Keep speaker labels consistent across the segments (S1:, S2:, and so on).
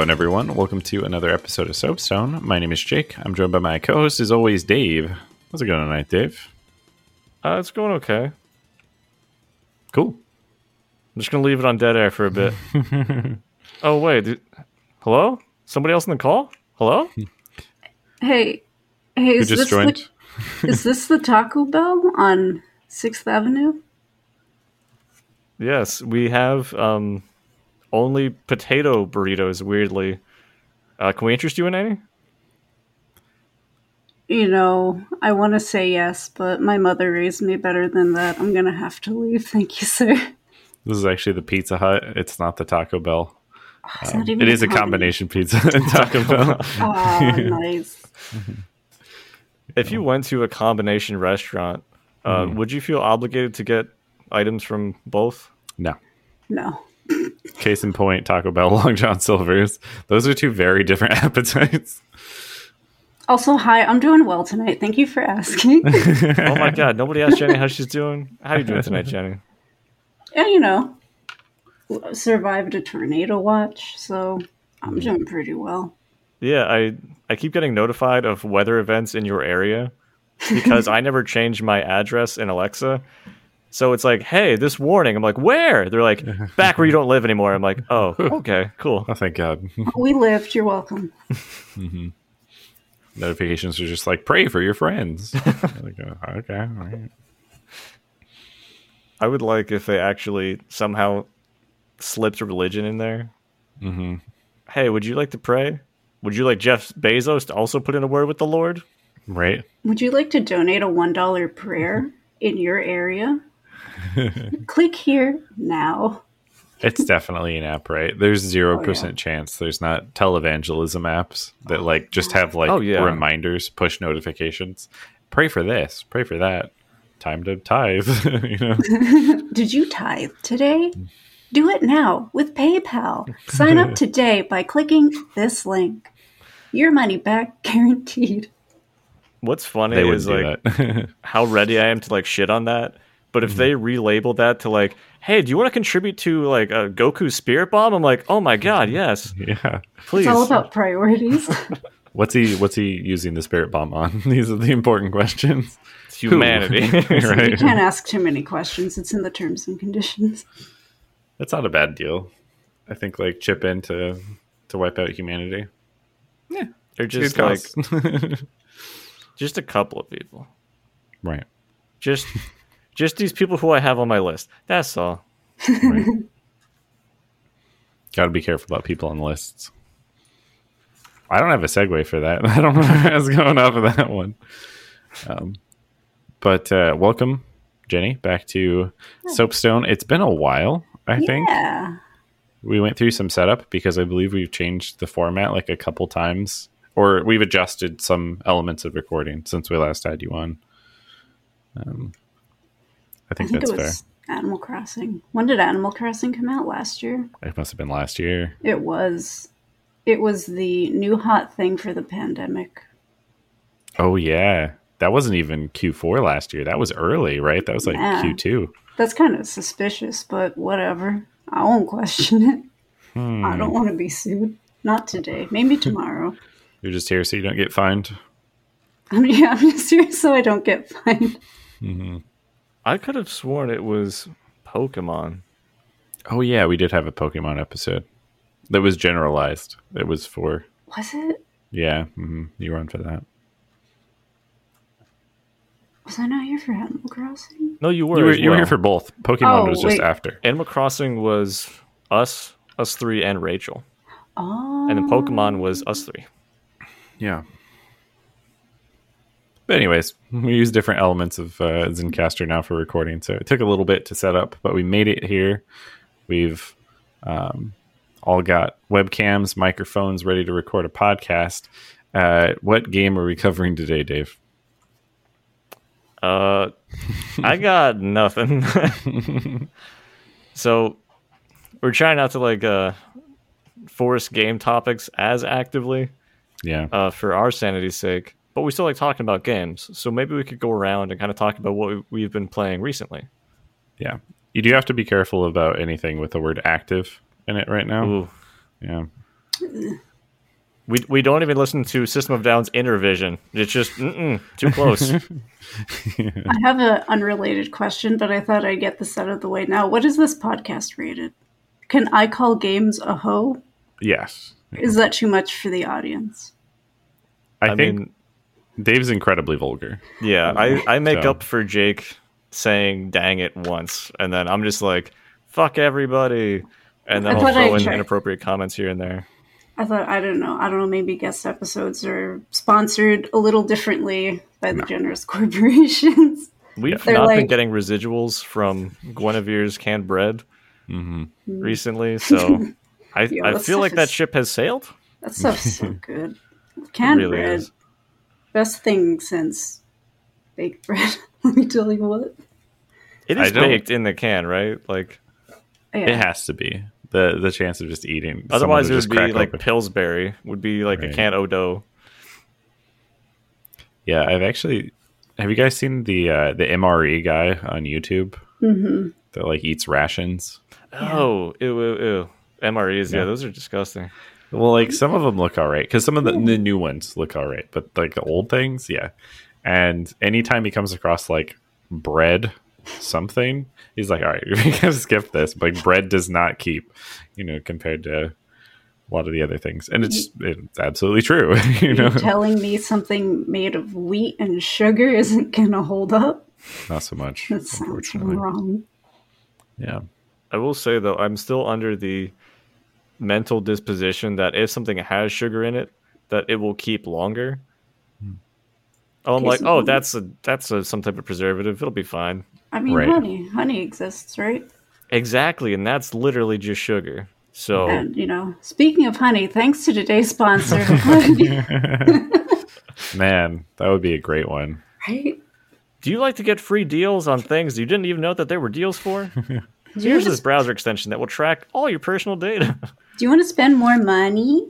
S1: How's going, everyone? Welcome to another episode of Soapstone. My name is Jake. I'm joined by my co-host, as always, Dave. How's it going tonight, Dave?
S2: Uh, it's going okay.
S1: Cool.
S2: I'm just gonna leave it on dead air for a bit. oh wait, did, hello? Somebody else in the call? Hello?
S3: Hey, hey,
S1: Who
S3: is
S1: just
S3: this
S1: joined?
S3: the is this the Taco Bell on Sixth Avenue?
S2: yes, we have um, only potato burritos. Weirdly, uh, can we interest you in any?
S3: You know, I want to say yes, but my mother raised me better than that. I'm gonna have to leave. Thank you, sir.
S1: This is actually the Pizza Hut. It's not the Taco Bell.
S3: It's
S1: Um, it is a
S3: combi-
S1: combination pizza and Taco Bell.
S3: Ah, nice.
S2: If you went to a combination restaurant, uh, would you feel obligated to get items from both?
S1: No.
S3: No,
S1: Case in point, Taco Bell, Long John Silver's. Those are two very different appetites.
S3: Also, hi, I'm doing well tonight. Thank you for asking.
S2: Oh my god, nobody asked Jennie how she's doing. How are you doing tonight, Jennie?
S3: yeah, you know, survived a tornado watch, so I'm doing pretty well.
S2: Yeah, I I keep getting notified of weather events in your area because I never changed my address in Alexa. So it's like, hey, this warning. I'm like, where? They're like, back where you don't live anymore. I'm like, oh, okay, cool.
S1: Oh, thank God.
S3: We lived. You're welcome. Mm-hmm.
S1: Notifications are just like, pray for your friends. like, oh, okay. All right.
S2: I would like if they actually somehow slipped religion in there.
S1: hmm
S2: Hey, would you like to pray? Would you like Jeff Bezos to also put in a word with the Lord?
S1: Right?
S3: Would you like to donate a $1 prayer mm-hmm. in your area? Click here now.
S1: It's definitely an app, right? There's oh, zero
S3: Oh,
S1: percent chance there's not televangelism apps that like just have like
S2: Oh, yeah.
S1: reminders, push notifications. Pray for this, pray for that. Time to tithe. you know,
S3: Did you tithe today? Do it now with PayPal. Sign up today by clicking this link. Your money back guaranteed.
S2: What's funny
S1: they
S2: is like how ready I am to like shit on that. But if mm-hmm. they relabel that to like, hey, do you want to contribute to like a Goku Spirit Bomb? I'm like, oh my god, yes,
S1: yeah.
S2: please.
S3: It's all about priorities.
S1: What's he? What's he using the spirit bomb on? These are the important questions.
S2: humanity.
S3: you can't ask too many questions. It's in the terms and conditions.
S1: That's not a bad deal. I think like chip in to to wipe out humanity. Yeah.
S2: They're just like just a couple of people.
S1: right.
S2: Just just these people who I have on my list. That's all.
S1: Right. Got to be careful about people on lists. I don't have a segue for that. I don't know what's going off of that one. Um, but uh, welcome, Jennie, back to Soapstone. It's been a while, I think.
S3: Yeah.
S1: We went through some setup because I believe we've changed the format like a couple times, or we've adjusted some elements of recording since we last had you on. Um, I
S3: I
S1: think,
S3: think
S1: that's
S3: it was Animal Crossing. When did Animal Crossing come out? Last year?
S1: It must have been last year.
S3: It was. It was the new hot thing for the pandemic.
S1: Oh yeah, that wasn't even Q4 last year. That was early, right? That was like
S3: Yeah.
S1: Q2.
S3: That's kind of suspicious, but whatever. I won't question it.
S1: Hmm.
S3: I don't want to be sued. Not today. Maybe tomorrow.
S1: You're just here so you don't get fined.
S3: I mean, yeah, I'm just here so I don't get fined.
S2: I could have sworn it was Pokemon.
S1: Oh yeah, we did have a Pokemon episode that was generalized. It was for
S3: Was it?
S1: yeah. hmm You were on for that.
S3: Was I not here for Animal Crossing?
S2: No, you were.
S1: You were
S2: as
S1: you were here for both. Pokemon
S3: Oh,
S1: was just
S3: wait.
S1: after.
S2: Animal Crossing was us, us three, and Rachel,
S3: Oh.
S2: and then Pokemon was us three.
S1: Yeah. But anyways, we use different elements of uh, Zencastr now for recording, so it took a little bit to set up, but we made it here. We've um, all got webcams, microphones, ready to record a podcast. Uh, what game are we covering today, Dave?
S2: Uh, I got nothing. so we're trying not to like uh force game topics as actively
S1: Yeah,
S2: uh for our sanity's sake, but we still like talking about games. So maybe we could go around and kind of talk about what we- we've been playing recently.
S1: yeah. You do have to be careful about anything with the word active in it right now.
S2: Ooh,
S1: Yeah,
S2: We, we don't even listen to System of Down's Inner Vision. It's just mm-mm, too close.
S3: I have an unrelated question, but I thought I'd get this out of the way now. What is this podcast rated? Can I call games a hoe?
S1: Yes.
S3: Is that too much for the audience?
S1: I,
S2: I
S1: think
S2: mean,
S1: Dave's incredibly vulgar.
S2: yeah, I, I make
S1: So-
S2: up for Jake saying dang it once, and then I'm just like, fuck everybody. And then
S3: I
S2: I'll
S3: thought I
S2: throw in
S3: tried-
S2: inappropriate comments here and there.
S3: I thought I don't know. I don't know. Maybe guest episodes are sponsored a little differently by the generous corporations.
S2: We've
S3: They're
S2: not been getting residuals from Guinevere's canned bread
S1: hmm
S2: recently, so I,
S3: Yo,
S2: I feel like
S3: stuff
S2: that
S3: is-
S2: ship has sailed.
S3: That stuff's so good. Canned
S2: really
S3: bread,
S2: is.
S3: Best thing since baked bread. Let me tell you what.
S2: It
S1: I
S2: is
S1: don't-
S2: baked in the can, right? Like
S3: Yeah.
S1: It has to be the the chance of just eating.
S2: otherwise,
S1: to
S2: it
S1: just
S2: would be
S1: crack
S2: like
S1: open.
S2: Pillsbury would be like a
S1: Right.
S2: can of dough.
S1: Yeah, I've actually. Have you guys seen the uh, the MRE guy on YouTube
S3: hmm
S1: that like eats rations?
S2: Oh, ew, ew, ew. MREs, yeah.
S1: Yeah.
S2: those are disgusting.
S1: Well, like some of them look all right because some of the, hmm. the new ones look all right, but like the old things, yeah. And anytime he comes across like bread something, he's like, "All right, we gotta skip this." Like bread does not keep, you know, compared to a lot of the other things, and it's it's absolutely true, you know.
S3: You telling me something made of wheat and sugar isn't gonna hold up?
S1: Not so much,
S3: That sounds wrong.
S1: Yeah,
S2: I will say though, I'm still under the mental disposition that if something has sugar in it, that it will keep longer. Hmm. Oh, I'm like, oh, that's a that's a some type of preservative. It'll be fine.
S3: I mean,
S1: Right.
S3: honey, honey exists, right?
S2: Exactly, and that's literally just sugar. So
S3: And you know, speaking of honey, thanks to today's sponsor,
S1: man, that would be a great one.
S3: right?
S2: Do you like to get free deals on things you didn't even know that there were deals for? Here's this browser extension that will track all your personal data.
S3: Do you want to spend more money?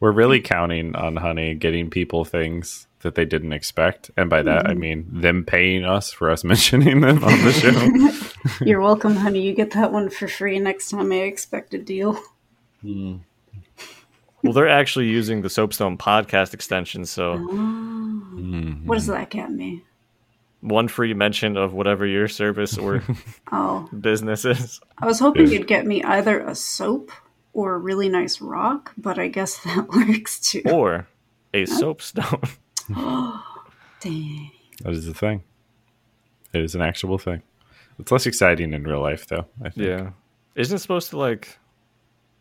S1: We're really counting on Honey getting people things that they didn't expect, and by that I mm-hmm. mean them paying us for us mentioning them on the show.
S3: You're welcome, honey. You get that one for free next time I expect a deal. Mm.
S2: well, they're actually using the Soapstone podcast extension, so ah. mm-hmm.
S3: What does that get me?
S2: one free mention of whatever your service or
S3: Oh,
S2: business is.
S3: I was hoping
S1: Yeah.
S3: you'd get me either a soap or a really nice rock, but I guess that works too.
S2: Or a soapstone.
S3: Dang.
S1: That is the thing. It is an actual thing. It's less exciting in real life, though. I think.
S2: yeah. Isn't it supposed to like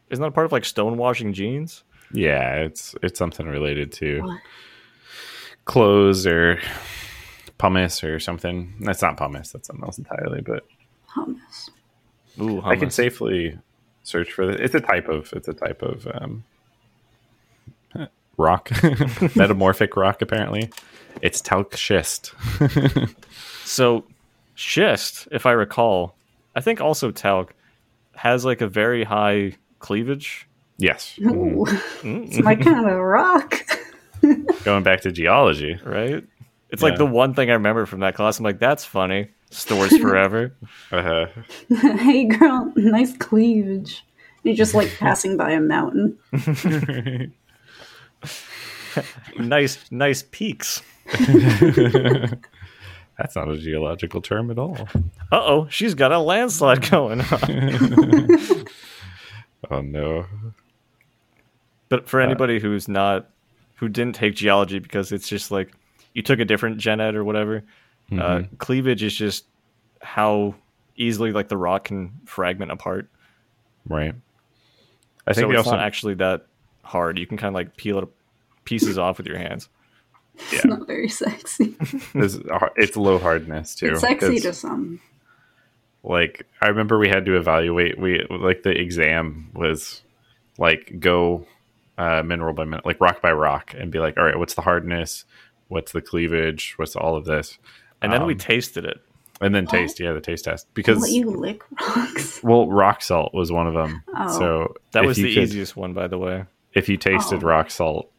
S2: isn't that a part of like stonewashing jeans?
S1: Yeah, it's it's something related to
S3: What?
S1: clothes or pumice or something. That's not pumice. That's something else entirely. But
S3: Hummus.
S2: Ooh,
S1: I can safely search for this. It's a type of it's a type of um, rock, metamorphic rock. Apparently, it's talc schist.
S2: So schist, if I recall, I think also talc has like a very high cleavage.
S1: yes,
S3: Ooh,
S2: Mm,
S3: it's my kind of rock.
S1: going back to geology.
S2: right? It's like the one thing I remember from that class. I'm like, that's funny. Stores forever.
S1: Uh-huh.
S3: hey, girl, nice cleavage. You're just like passing by a mountain.
S2: nice, nice peaks.
S1: that's not a geological term at all.
S2: Uh oh, she's got a landslide going on.
S1: Oh no.
S2: But for anybody who's not, who didn't take geology because it's just like you took a different gen ed or whatever, uh, cleavage is just how easily like the rock can fragment apart.
S1: Right. I
S2: So
S1: think
S2: it's
S1: they also
S2: not actually that hard. You can kind of like peel it pieces off with your hands.
S3: It's not very sexy.
S1: it's, it's low hardness too.
S3: It's sexy
S1: 'cause,
S3: to some.
S1: like I remember we had to evaluate we like the exam was like go uh mineral by mineral like rock by rock and be like all right what's the hardness what's the cleavage what's all of this
S2: And then we
S1: Um,
S2: tasted it.
S1: and then taste yeah the taste test because
S3: let you lick rocks.
S1: well rock salt was one of them
S3: Oh.
S1: so
S2: That was the
S1: could-
S2: easiest one, by the way.
S1: if you tasted
S3: Oh.
S1: rock salt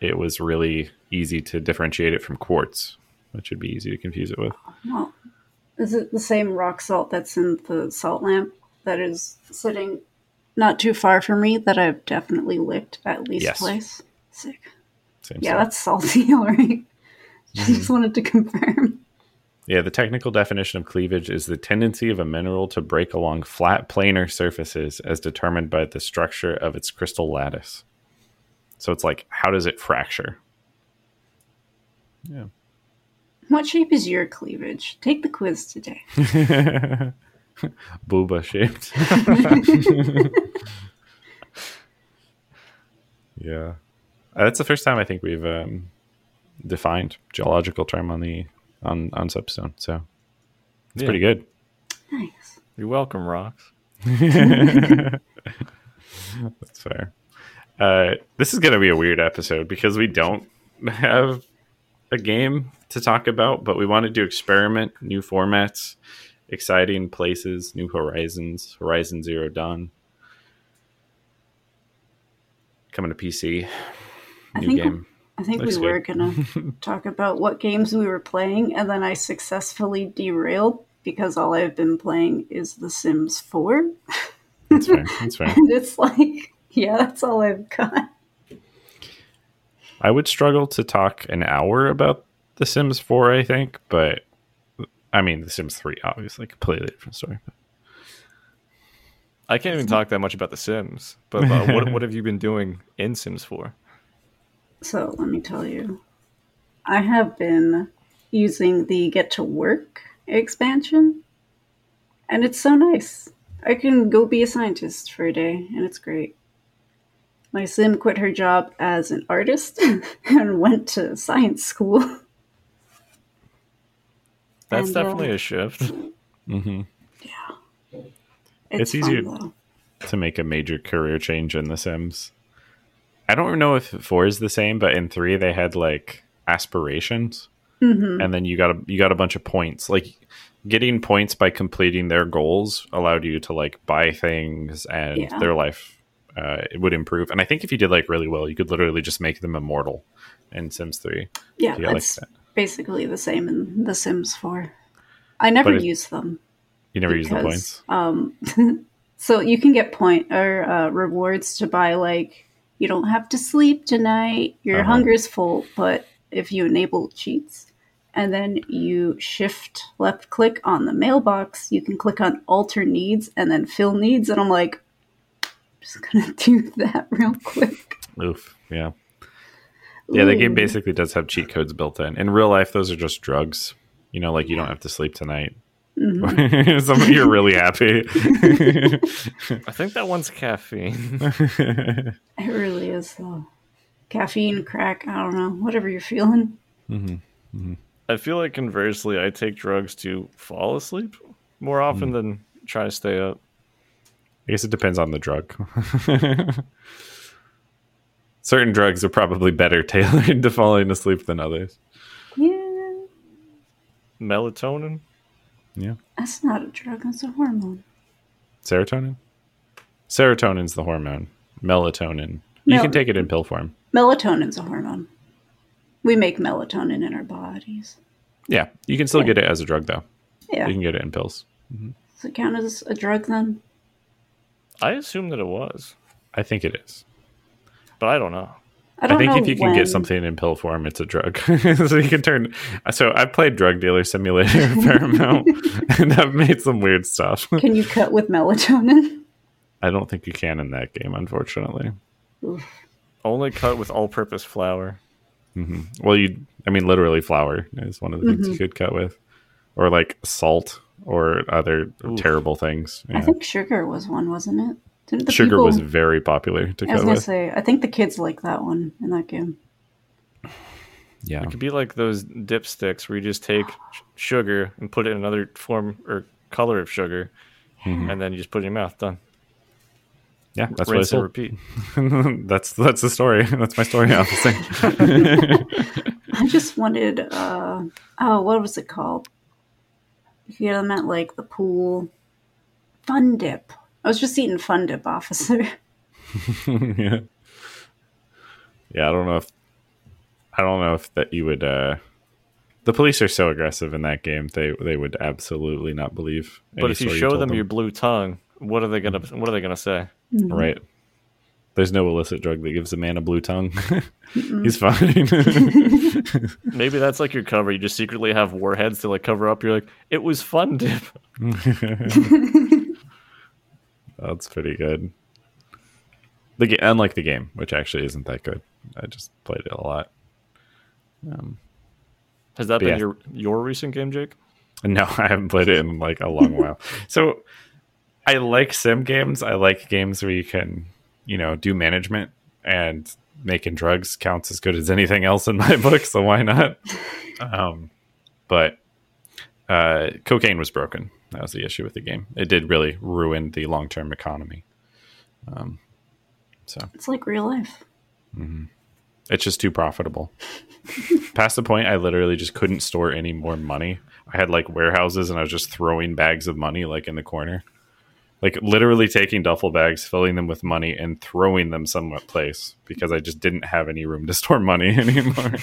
S1: it was really easy to differentiate it from quartz which would be easy to confuse it with
S3: Well, is it the same rock salt that's in the salt lamp that is sitting not too far from me that I've definitely licked at least
S1: Yes.
S3: twice. Sick.
S1: Same
S3: Yeah,
S1: stuff.
S3: that's salty, all right.
S1: Mm-hmm.
S3: Just wanted to confirm.
S1: Yeah, the technical definition of cleavage is the tendency of a mineral to break along flat planar surfaces as determined by the structure of its crystal lattice. So it's like, how does it fracture? Yeah.
S3: What shape is your cleavage? Take the quiz today.
S1: Booba shaped. yeah. Uh, That's the first time I think we've um, defined geological term on the on on Soapstone. So it's
S2: Yeah.
S1: pretty good.
S3: Nice.
S2: You're welcome, Rocks.
S1: That's fair. Uh, this is going to be a weird episode because we don't have a game to talk about, but we wanted to experiment new formats, exciting places, new horizons, Horizon Zero Dawn. Coming to PC.
S3: I
S1: New
S3: think
S1: game.
S3: I think
S1: Looks
S3: we were
S1: good.
S3: gonna talk about what games we were playing, and then I successfully derailed because all I've been playing is The Sims 4.
S1: That's fair. That's fair.
S3: And it's like, yeah, that's all I've got.
S1: I would struggle to talk an hour about The Sims 4, I think, but I mean, The Sims 3, obviously, completely different story.
S2: I can't even talk that much about The Sims, but uh, what, what have you been doing in Sims 4?
S3: So let me tell you, I have been using the Get to Work expansion, and it's so nice. I can go be a scientist for a day, and it's great. My sim quit her job as an artist and went to science school.
S2: That's
S3: And, uh,
S2: definitely a shift.
S1: hmm
S3: It's,
S1: It's easier-
S3: fun,
S1: to make a major career change in The Sims. I don't know if four is the same, but in three they had like aspirations,
S3: Mhm.
S1: and then you got a you got a bunch of points. Like getting points by completing their goals allowed you to like buy things, and
S3: Yeah.
S1: their life uh, it would improve. And I think if you did like really well, you could literally just make them immortal in Sims three.
S3: Yeah,
S1: like
S3: it's
S1: that.
S3: basically the same in The Sims 4. I never
S1: it-
S3: use them.
S1: You never use the points.
S3: Um, so you can get point or uh, rewards to buy like you don't have to sleep tonight. Your
S1: Uh-huh.
S3: hunger's full, but if you enable cheats and then you shift left click on the mailbox, you can click on alter needs and then fill needs. And I'm like, I'm just gonna do that real quick.
S1: Oof. Yeah. Yeah, the game basically does have cheat codes built in. In real life, those are just drugs. You know, like you don't have to sleep tonight.
S3: Mhm.
S1: Some you're really happy.
S2: I think that one's caffeine.
S3: It really is though. Caffeine, crack, I don't know, whatever you're feeling. Mm-hmm. Mm-hmm.
S2: I feel like conversely, I take drugs to fall asleep more often mm. than try to stay up.
S1: I guess it depends on the drug. Certain drugs are probably better tailored to falling asleep than others.
S3: Yeah,
S2: Melatonin?
S1: Yeah.
S3: that's not a drug, that's a hormone.
S1: Serotonin? Serotonin's the hormone. Melatonin. You can take it in pill form.
S3: Melatonin's a hormone. We make melatonin in our bodies.
S1: Yeah. You can still
S3: Yeah.
S1: get it as a drug, though.
S3: Yeah.
S1: You can get it in pills. Mm-hmm.
S3: Does it count as a drug then?
S2: I assume that it was,
S1: I think it is.
S2: but I don't know.
S3: I
S1: I,
S3: don't
S1: think
S3: know
S1: if you can get something in pill form, it's a drug. so you can turn. So I've played Drug Dealer Simulator a fair amount, and I've made some weird stuff.
S3: Can you cut with melatonin?
S1: I don't think you can in that game, unfortunately.
S2: Only cut with all purpose flour.
S1: Well, you, I mean, literally flour is one of the things
S3: Mm-hmm.
S1: you could cut with, or like salt or other
S2: Oof.
S1: terrible things.
S3: I think sugar was one, wasn't it? Didn't the
S1: Sugar
S3: people,
S1: was very popular to
S3: I was gonna
S1: with.
S3: say, I think the kids like that one in that game.
S1: Yeah,
S2: It could be like those dipsticks where you just take sugar and put it in another form or color of sugar, and then you just put it in your mouth. Done.
S1: yeah, that's what I
S2: Rinse and
S1: said.
S2: repeat.
S1: that's that's the story. That's my story. Obviously.
S3: I just wanted, uh, oh, what was it called? You could get them at like the pool. Fun dip. I was just eating fun dip, officer.
S1: yeah. Yeah, I don't know if I don't know if that you would uh the police are so aggressive in that game. They they would absolutely not believe.
S2: But if you show
S1: told
S2: them, your blue tongue, what are they gonna what are they gonna say?
S1: right? There's no illicit drug that gives a man a blue tongue. He's fine.
S2: Maybe that's like your cover. You just secretly have warheads to like cover up. You're like, it was fun, Dip.
S1: That's pretty good. The ga- unlike the game, which actually isn't that good. I just played it a lot. Um,
S2: Has that been
S1: yeah.
S2: your your recent game, Jake?
S1: No, I haven't played it in like a long while. So I like sim games. I like games where you can, you know, do management and making drugs counts as good as anything else in my book. So why not? Um, but uh, cocaine was broken. That was the issue with the game. It did really ruin the long term economy. Um, so
S3: It's like real life.
S1: it's just too profitable. Past the point, I literally just couldn't store any more money. I had like warehouses, and I was just throwing bags of money like in the corner, like literally taking duffel bags, filling them with money, and throwing them somewhat place because I just didn't have any room to store money anymore.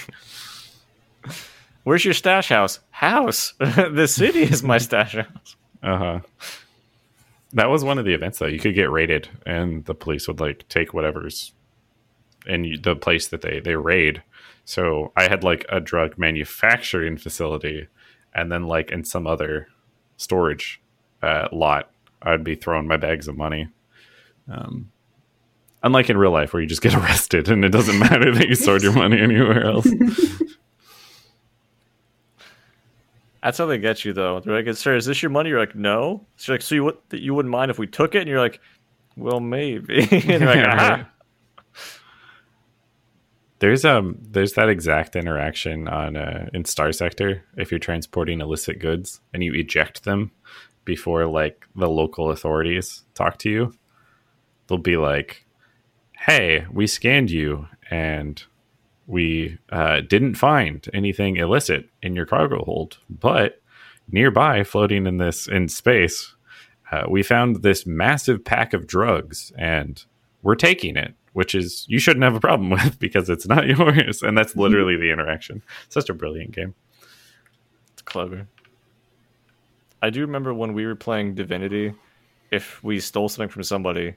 S2: Where's your stash house? House. the city is my stash house.
S1: Uh huh. That was one of the events though. You could get raided, and the police would like take whatever's in the place that they they raid. So I had like a drug manufacturing facility, and then like in some other storage uh, lot, I'd be throwing my bags of money. Um, unlike in real life, where you just get arrested and it doesn't matter that you stored your money anywhere else.
S2: That's how they get you, though. They're like, "Sir, is this your money?" You're like, "No." So you're like, "So you would you wouldn't mind if we took it?" And you're like, "Well, maybe." and like,
S1: Yeah,
S2: "Aha."
S1: right. There's um there's that exact interaction on uh, in Starsector if you're transporting illicit goods and you eject them before like the local authorities talk to you. They'll be like, "Hey, we scanned you and we uh, didn't find anything illicit in your cargo hold, but nearby, floating in this in space, uh, we found this massive pack of drugs and we're taking it, which is you shouldn't have a problem with because it's not yours. And that's literally the interaction. Such a brilliant game.
S2: It's clever. I do remember when we were playing Divinity, if we stole something from somebody,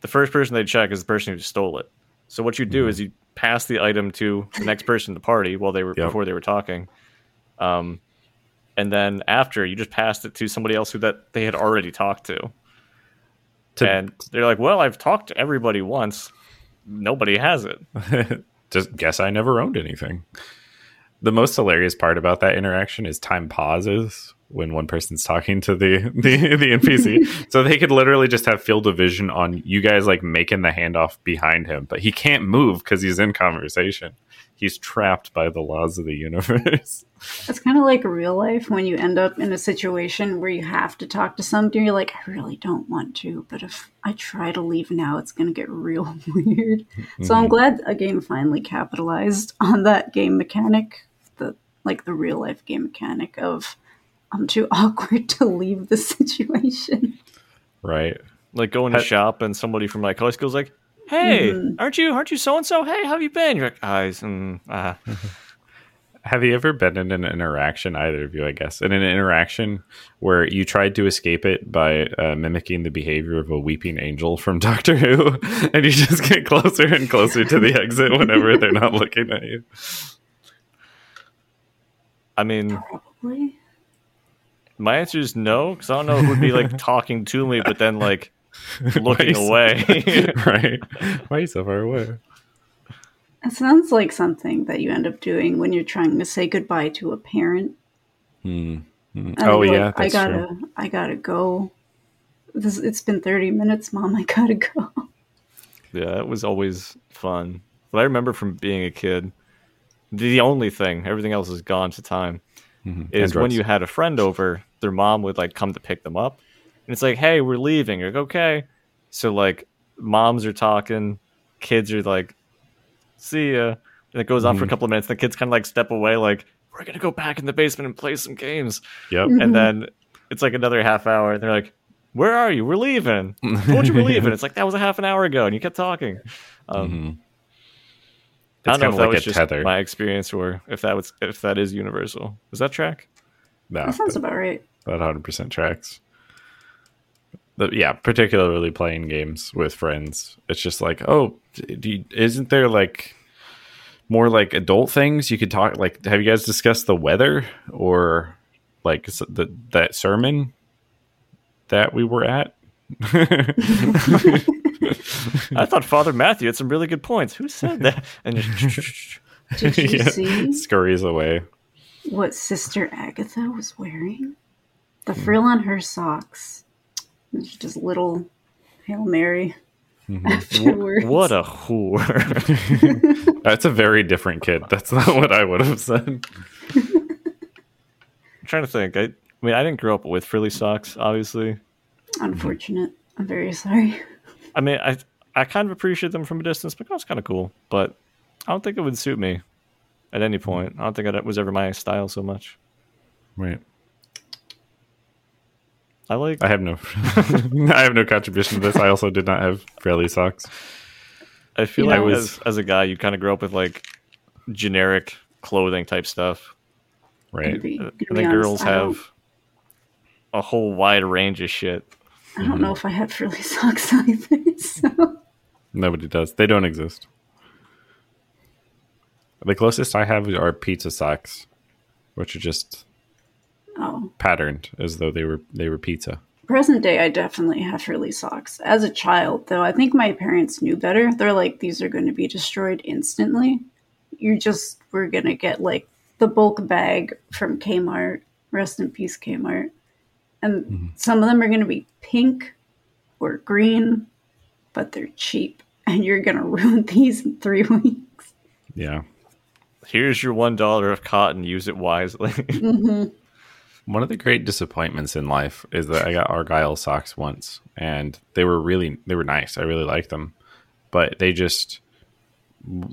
S2: the first person they check is the person who stole it. So what you do is you pass the item to the next person in the party while they were
S1: Yep.
S2: before they were talking, um, and then after you just passed it to somebody else who that they had already talked to,
S1: To-
S2: and they're like, "Well, I've talked to everybody once. Nobody has it."
S1: Just guess I never owned anything. The most hilarious part about that interaction is time pauses when one person's talking to the the, the NPC. so they could literally just have field of vision on you guys like making the handoff behind him, but he can't move because he's in conversation. He's trapped by the laws of the universe.
S3: It's kind of like real life when you end up in a situation where you have to talk to somebody. You're like, I really don't want to, but if I try to leave now, it's going to get real weird. So I'm mm-hmm. glad a game finally capitalized on that game mechanic, the like the real life game mechanic of I'm too awkward to leave the situation.
S1: right.
S2: like going to
S1: Ha-
S2: shop and somebody from like high school's like, "Hey, aren't you aren't you so and so? Hey, how have you been?" You're like, "Eyes, mm, ah."
S1: Have you ever been in an interaction, either of you, I guess, in an interaction where you tried to escape it by uh, mimicking the behavior of a weeping angel from Doctor Who, and you just get closer and closer to the exit whenever they're not looking at you?
S2: I mean,
S3: Probably.
S2: My answer is no because I don't know who would be like talking to me, but then like looking
S1: Why
S2: away.
S1: right? Why are you so far away?
S3: It sounds like something that you end up doing when you're trying to say goodbye to a parent.
S1: Hmm. Hmm. Oh
S3: you're
S1: yeah,
S3: like, I gotta,
S1: true.
S3: I gotta go. This, it's been thirty minutes, mom. I gotta go.
S2: yeah, it was always fun. But I remember from being a kid, the only thing, everything else is gone to time,
S1: Mhm.
S2: is
S1: And
S2: when you had a friend over, their mom would like come to pick them up. And it's like, hey, we're leaving. You're like, okay. So like moms are talking, kids are like, see ya. And it goes on for a
S1: Mhm.
S2: couple of minutes. The kids kind of like step away, like, we're gonna go back in the basement and play some games.
S1: Yep.
S2: And then it's like another half hour, and they're like, Where are you? We're leaving. I told you we're leaving. It's like that was a half an hour ago, and you kept talking. Um,
S1: Mhm.
S2: I don't know if that
S1: like
S2: was
S1: a
S2: just
S1: tether.
S2: my experience or if that was if that is universal. Does that track?
S1: No,
S3: That sounds
S1: but
S3: about right.
S1: that hundred percent tracks. the, yeah, particularly playing games with friends. It's just like, oh, do you, isn't there like more like adult things you could talk? Like, have you guys discussed the weather or like the that sermon that we were at?
S2: I thought Father Matthew had some really good points. Who said that? And just,
S3: Did you
S1: Yeah,
S3: see
S1: scurries away.
S3: what Sister Agatha was wearing? The hmm. frill on her socks. Just little Hail Mary mm-hmm. afterwards.
S2: what a whore.
S1: That's a very different kid. That's not what I would have said.
S2: I'm trying to think. I, I mean, I didn't grow up with frilly socks, obviously.
S3: Unfortunate. I'm very sorry.
S2: I mean, I I kind of appreciate them from a distance because it's kind of cool, but I don't think it would suit me at any point. I don't think it was ever my style so much.
S1: Right.
S2: I like
S1: I have no I have no contribution to this. I also did not have Fraley socks.
S2: I feel
S3: You
S2: like
S3: know-
S2: as as a guy, you kind of grow up with like generic clothing type stuff.
S1: Right.
S3: be-
S2: I
S3: gonna
S2: think girls
S3: I
S2: have a whole wide range of shit.
S3: I don't know mm-hmm. if I had frilly socks either. So
S1: Nobody does. They don't exist. The closest I have are pizza socks, which are just
S3: oh.
S1: patterned as though they were they were pizza.
S3: Present day I definitely have frilly socks. As a child, though, I think my parents knew better. They're like, these are gonna be destroyed instantly. You just were gonna get like the bulk bag from Kmart. Rest in peace, Kmart. And mm-hmm. some of them are gonna be pink or green, but they're cheap. And you're gonna ruin these in three weeks.
S1: Yeah.
S2: Here's your one dollar of cotton. Use it wisely. Mm-hmm.
S1: One of the great disappointments in life is that I got Argyle socks once, and they were really they were nice. I really liked them, but they just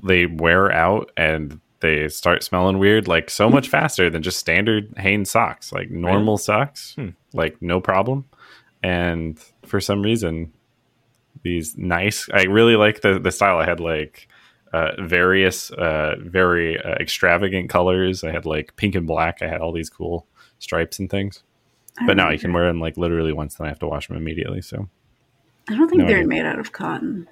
S1: they wear out and they start smelling weird, like so much faster than just standard Hanes socks, like normal socks, like no problem. And for some reason, these nice, I really like the the style. I had like uh, various, uh, very uh, extravagant colors. I had like pink and black. I had all these cool stripes and things.
S3: I
S1: But now you can wear them like literally once, then I have to wash them immediately. So
S3: I don't think
S1: No
S3: they're
S1: idea.
S3: made out of cotton.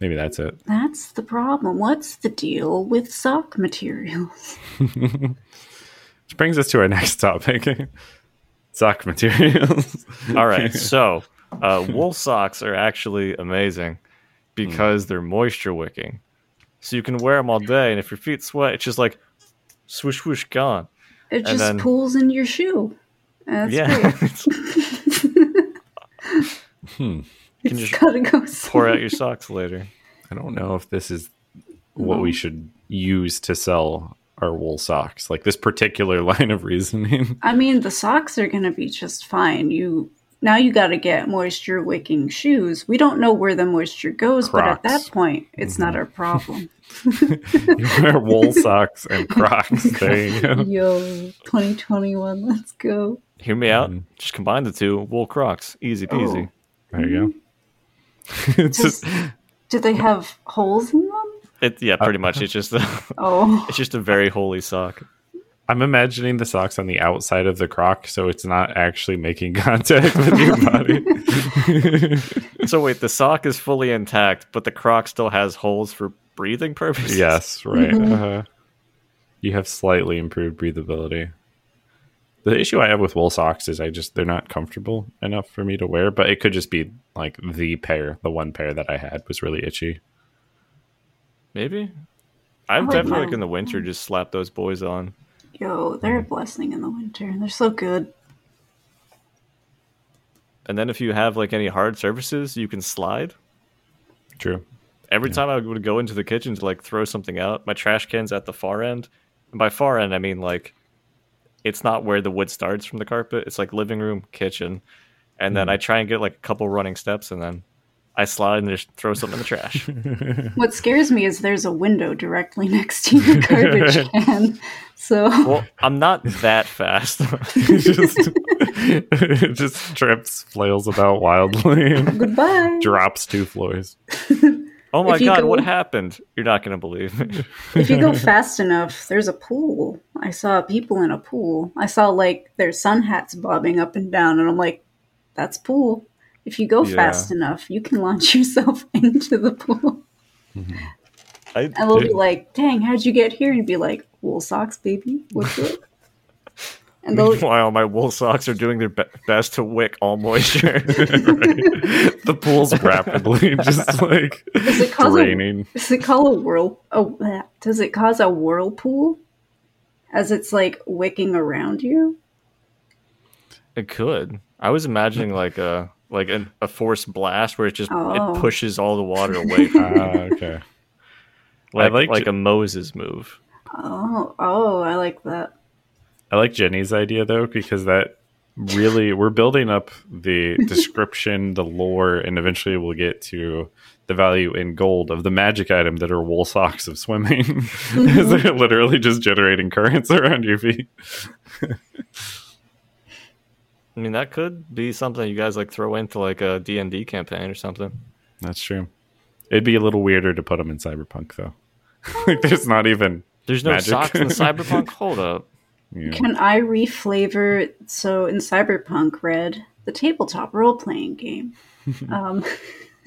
S1: Maybe that's it.
S3: That's the problem. What's the deal with sock materials?
S1: Which brings us to our next topic sock materials.
S2: All right, so uh, wool socks are actually amazing because they're moisture wicking. So you can wear them all day, and if your feet sweat, it's just like swoosh swoosh gone.
S3: It
S2: And
S3: just
S2: then-
S3: pulls in your shoe. That's
S2: yeah,
S3: great.
S2: Can
S3: It's
S2: just
S3: gotta go
S2: pour
S3: somewhere.
S2: out your socks later.
S1: I don't know if this is what we should use to sell our wool socks, like this particular line of reasoning.
S3: I mean, the socks are gonna be just fine. You now you got to get moisture wicking shoes. We don't know where the moisture goes, but at that point, it's
S1: Mm-hmm.
S3: not our problem.
S1: you wear wool socks and Crocs. There you go.
S3: Yo, 2021, let's go.
S2: Hear me out. Just combine the two. Wool Crocs, easy peasy.
S1: There you go. it's just
S3: Do they have holes in them?
S2: It yeah, pretty much. It's just a,
S3: Oh,
S2: it's just a very holy sock.
S1: I'm imagining the socks on the outside of the croc, so it's not actually making contact with your body.
S2: So wait, the sock is fully intact, but the Croc still has holes for breathing purposes.
S1: yes, right. Uh-huh. you have slightly improved breathability. The issue I have with wool socks is I just they're not comfortable enough for me to wear, but it could just be like the pair, the one pair that I had was really itchy.
S2: maybe. I
S3: like
S2: definitely
S3: my-
S2: like in the winter just slap those boys on.
S3: yo, they're a blessing in the winter. They're so good.
S2: And then if you have like any hard surfaces, you can slide.
S1: True.
S2: Every time I would go into the kitchen to like throw something out, my trash can's at the far end. And by far end, I mean like it's not where the wood starts from the carpet. It's like living room, kitchen. And then hmm. I try and get like a couple running steps and then I slide and just throw something in the trash.
S3: What scares me is there's a window directly next to your garbage can. So
S2: well, I'm not that fast.
S1: It just it just trips, flails about wildly,
S3: goodbye.
S1: drops two floors.
S2: Oh my god,
S3: go-
S2: what happened? You're not gonna believe me.
S3: If you go fast enough, there's a pool. I saw people in a pool. I saw like their sun hats bobbing up and down, and I'm like, that's pool. If you go
S2: Yeah.
S3: fast enough, you can launch yourself into the pool. Mm-hmm.
S2: I,
S3: And they'll be like, dang, how'd you get here? And be like, wool socks, baby. What's up? And
S2: meanwhile, my wool socks are doing their be- best to wick all moisture.
S1: right? The pool's rapidly just like
S3: does it cause a, does it call a whirl? Oh, does it cause a whirlpool as it's like wicking around you?
S2: it could. I was imagining like a like an, a forced blast where it just
S3: Oh.
S2: it pushes all the water away from
S1: Ah, okay.
S2: like
S1: like
S2: like
S1: J-
S2: a Moses move.
S3: Oh, oh, I like that.
S1: I like Jennie's idea though because that really we're building up the description, the lore, and eventually we'll get to the value in gold of the magic item that are wool socks of swimming. As mm-hmm. they're literally just generating currents around your feet.
S2: I mean, that could be something you guys like throw into like a D and D campaign or something.
S1: That's true. It'd be a little weirder to put them in Cyberpunk though. like there's not even
S2: There's no
S1: Magic.
S2: socks in the cyberpunk. Hold up.
S1: You know,
S3: Can I reflavor? So in Cyberpunk Red, the tabletop role playing game, um,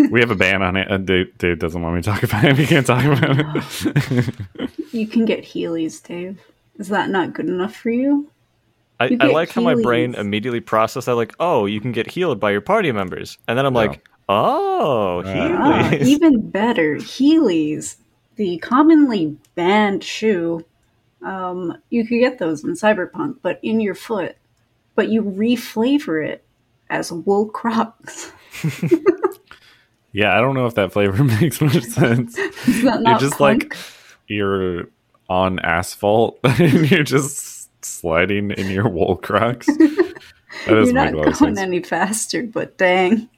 S1: we have a ban on it. Uh, Dave, Dave doesn't want me to talk about it. We can't talk about it.
S3: you can get Heelys, Dave. Is that not good enough for you?
S2: I, I
S3: get
S2: like how my brain immediately processed that like, oh, you can get healed by your party members, and then I'm like, oh,
S3: Ah,
S2: Heelys.
S3: even better, Heelys, the commonly banned shoe. Um, you could get those in Cyberpunk, but in your foot. But you reflavor it as wool Crocs.
S1: yeah, I don't know if that flavor makes much sense.
S3: you're
S1: just
S3: punk?
S1: like- You're on asphalt and you're just sliding in your wool crocs. That
S3: You're
S1: doesn't
S3: not
S1: make a lot
S3: going
S1: sense.
S3: any faster, but dang,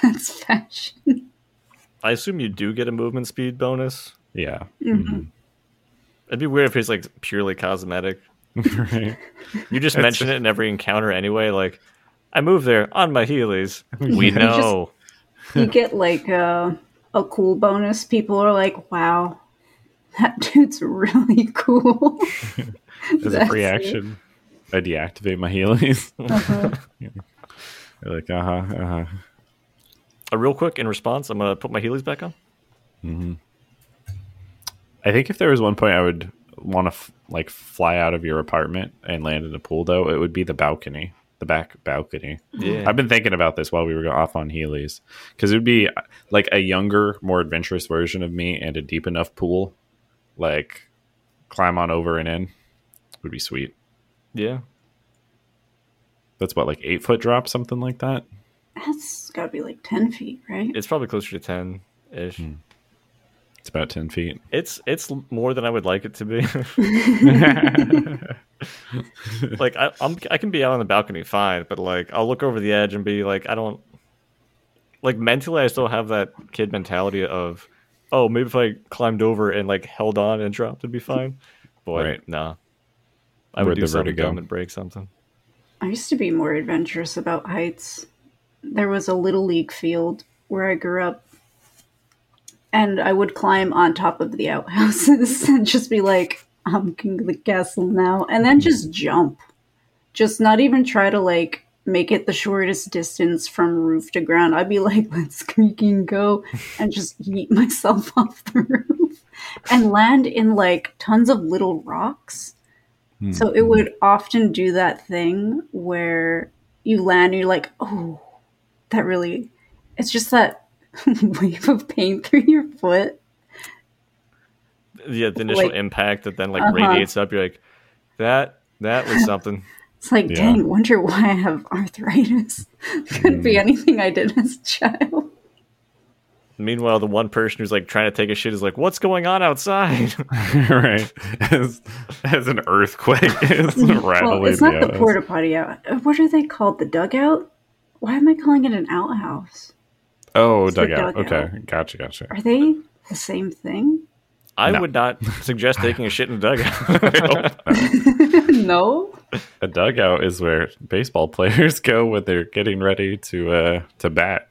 S3: that's fashion.
S2: I assume you do get a movement speed bonus.
S1: Yeah.
S3: Mm-hmm.
S2: It'd be weird if it's like purely cosmetic.
S1: right.
S2: You just mention it in every encounter anyway. Like, I move there on my Heelys. We
S3: just-
S2: know.
S3: you get like a, a cool bonus. People are like, "Wow, that dude's really cool."
S1: As a
S3: That's
S1: free
S3: it.
S1: action, I deactivate my Heelys.
S3: Uh-huh.
S1: You're like, uh huh, uh huh.
S2: Uh, real quick in response, I'm gonna put my Heelys back on.
S1: I think if there was one point I would want to f- like fly out of your apartment and land in a pool, though, it would be the balcony, the back balcony.
S2: Yeah.
S1: I've been thinking about this while we were off on Heelys because it would be like a younger, more adventurous version of me and a deep enough pool, like climb on over and in would be sweet.
S2: Yeah.
S1: That's what like eight foot drop, something like that.
S3: That's got to be like ten feet, right?
S2: It's probably closer to ten ish.
S1: Hmm. It's about ten feet.
S2: It's it's more than I would like it to be. like I, I'm I can be out on the balcony fine, but like I'll look over the edge and be like I don't like mentally I still have that kid mentality of oh maybe if I climbed over and like held on and dropped it'd be fine. But
S1: Right.
S2: nah. I
S1: Where'd
S2: would do something
S1: vertigo?
S2: dumb and break something.
S3: I used to be more adventurous about heights. There was a little league field where I grew up, and I would climb on top of the outhouses and just be like, "I'm king of the castle now," and then just mm-hmm. jump. Just not even try to like make it the shortest distance from roof to ground. I'd be like, "Let's freaking go," and just yeet myself off the roof and land in like tons of little rocks. So it mm-hmm. would often do that thing where you land and you're like, oh, that really, it's just that wave of pain through your foot.
S2: Yeah, the initial
S3: Like-
S2: impact that then like
S3: Uh-huh.
S2: radiates up, you're like, that that was something.
S3: It's like,
S1: Yeah.
S3: dang, wonder why I have arthritis. Could be anything I did as a child.
S2: Meanwhile, the one person who's like trying to take a shit is like, "What's going on outside?"
S1: right. As, as an earthquake is rattling
S3: Well, it's not the
S1: outhouse.
S3: porta potty out. What are they called? The dugout? Why am I calling it an outhouse?
S1: Oh, dugout.
S3: dugout.
S1: Okay, gotcha, gotcha.
S3: Are they the same thing?
S2: I
S1: No.
S2: would not suggest taking a shit in a dugout.
S3: no.
S1: A dugout is where baseball players go when they're getting ready to uh to bat.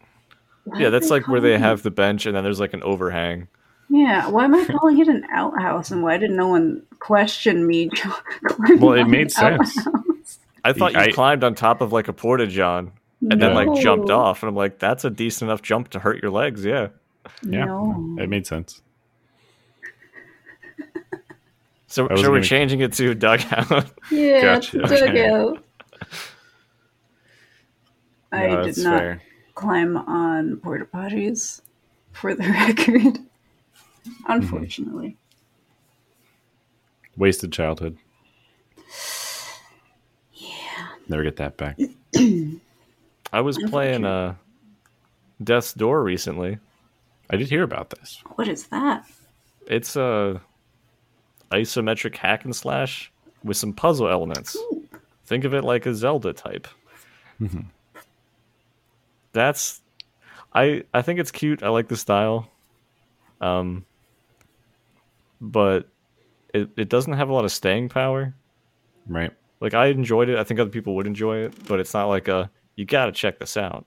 S3: Why
S2: yeah, that's
S3: they
S2: like where they have the bench and then there's like an overhang.
S3: Yeah, why am I calling it an outhouse and why did not no one question me? climbing
S1: Well, it made sense.
S3: outhouse?
S2: I thought you
S1: I-
S2: climbed on top of like a porta john and then like jumped off, and I'm like, that's a decent enough jump to hurt your legs. Yeah.
S1: Yeah,
S3: No.
S1: it made sense.
S2: So,
S1: I
S2: so we're
S1: gonna-
S2: changing it to dugout.
S3: Yeah,
S1: Gotcha.
S3: it's a dugout. I
S1: No,
S3: did not
S1: fair.
S3: climb on porta potties, for the record. Unfortunately. Mm-hmm.
S1: Wasted childhood.
S3: Yeah.
S1: Never get that back.
S2: I was playing uh, Death's Door recently.
S1: I did hear about this.
S3: What is that?
S2: It's a isometric hack and slash with some puzzle elements. Think of it like a Zelda type. That's I I think it's cute. I like the style. Um but it it doesn't have a lot of staying power.
S1: Right.
S2: Like I enjoyed it. I think other people would enjoy it, but it's not like a you got to check this out.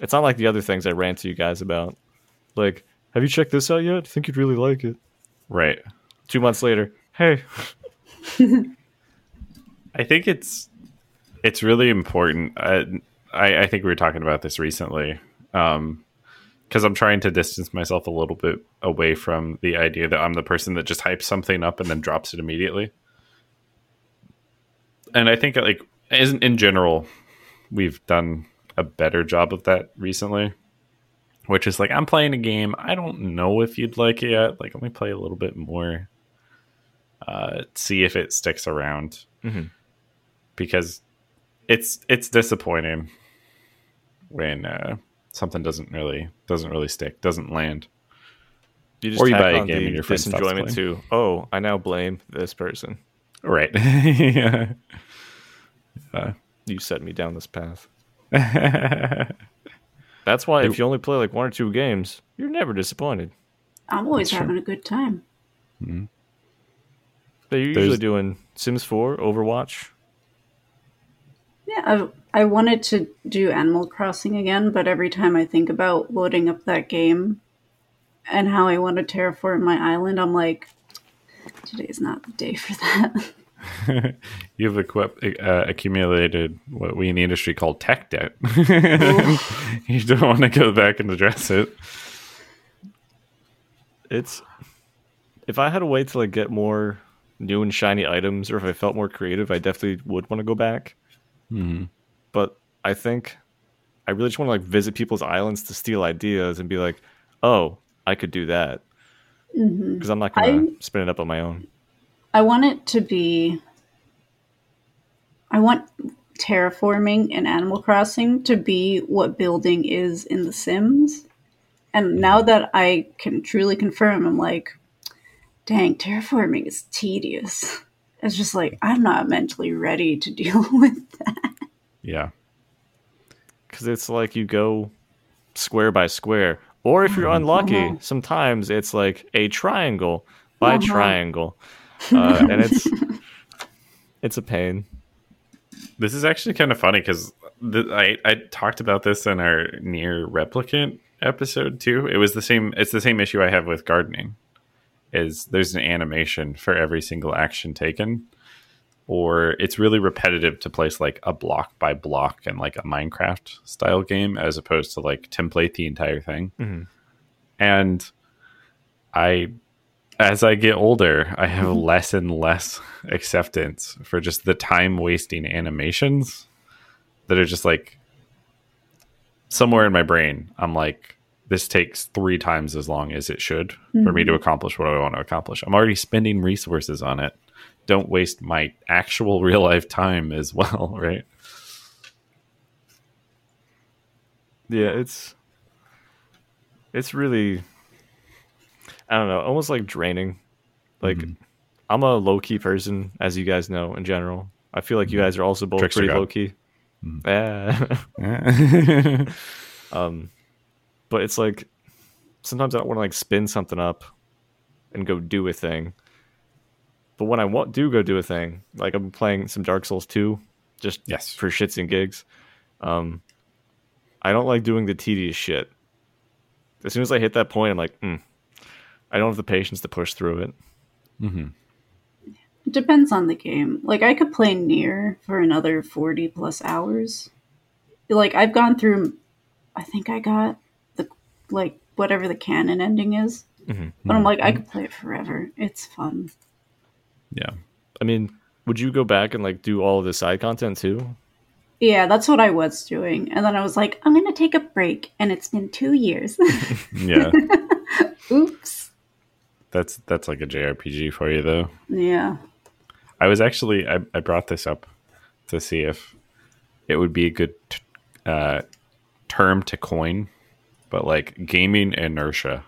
S2: It's not like the other things I ran to you guys about. Like, have you checked this out yet? I think you'd really like it.
S1: Right.
S2: Two months later, hey,
S1: I think it's it's really important. I, I I think we were talking about this recently, um, because I'm trying to distance myself a little bit away from the idea that I'm the person that just hypes something up and then drops it immediately. And I think like in, in general, we've done a better job of that recently. Which is like I'm playing a game. I don't know if you'd like it yet. Like let me play a little bit more. Uh, see if it sticks around
S2: Mhm.
S1: because it's it's disappointing when uh, something doesn't really doesn't really stick, doesn't land.
S2: you just
S1: Or you buy a game and your friend enjoyment
S2: disenjoyment to, oh, I now blame this person.
S1: Right? yeah.
S2: You set me down this path. That's why if you only play like one or two games, you're never disappointed.
S3: I'm always
S1: That's true.
S3: having a good time. Mm-hmm.
S2: But you're
S1: There's-
S2: usually doing Sims 4, Overwatch.
S3: Yeah, I, I wanted to do Animal Crossing again, but every time I think about loading up that game and how I want to terraform my island, I'm like, today's not the day for that.
S1: You've equip, uh, accumulated what we in the industry call tech debt. you don't want to go back and address it.
S2: It's if I had a way to like get more new and shiny items, or if I felt more creative, I definitely would want to go back. But I think I really just want to like visit people's islands to steal ideas and be like, oh, I could do that because I'm not gonna
S3: I-
S2: spin it up on my own.
S3: I want it to be. I want terraforming in Animal Crossing to be what building is in The Sims. And now that I can truly confirm, I'm like, dang, terraforming is tedious. It's just like, I'm not mentally ready to deal with that.
S1: Yeah.
S2: because it's like you go square by square, or if you're unlucky,
S3: Uh-huh.
S2: sometimes it's like a triangle by
S3: Uh-huh.
S2: triangle, uh, and it's it's a pain.
S1: This is actually kind of funny because I I talked about this in our NieR Replicant episode too. It was the same. It's the same issue I have with gardening. Is there's an animation for every single action taken, or it's really repetitive to place like a block by block in like a Minecraft style game as opposed to like template the entire thing.
S2: Mhm.
S1: And I as I get older, I have mm-hmm. less and less acceptance for just the time wasting animations that are just like somewhere in my brain. I'm like, this takes three times as long as it should for me to mm-hmm. accomplish what I want to accomplish. I'm already spending resources on it. Don't waste my actual real life time as well, right?
S2: Yeah, it's it's really I don't know, almost like draining. Like I'm a low key person, as you guys know in general. I feel like you guys are also both
S1: Trickster
S2: pretty low key. Yeah.
S1: Yeah.
S2: um, but it's like sometimes I don't want to like spin something up and go do a thing. But when I want do go do a thing, like I'm playing some Dark Souls 2 just
S1: Yes.
S2: for shits and gigs. Um, I don't like doing the tedious shit. As soon as I hit that point, I'm like, mm, I don't have the patience to push through it.
S3: It depends on the game. Like, I could play NieR for another 40 plus hours. like I've gone through. I think I got the like whatever the canon ending is,
S2: Mhm.
S3: but I'm like I could play it forever. It's fun.
S1: Yeah.
S2: I mean, would you go back and like do all of the side content too?
S3: Yeah, that's what I was doing, and then I was like, I'm gonna take a break, and it's been two years.
S1: Yeah.
S3: Oops.
S1: That's that's like a JRPG for you though.
S3: Yeah.
S1: I was actually I, I brought this up to see if it would be a good t- uh, term to coin, but like gaming inertia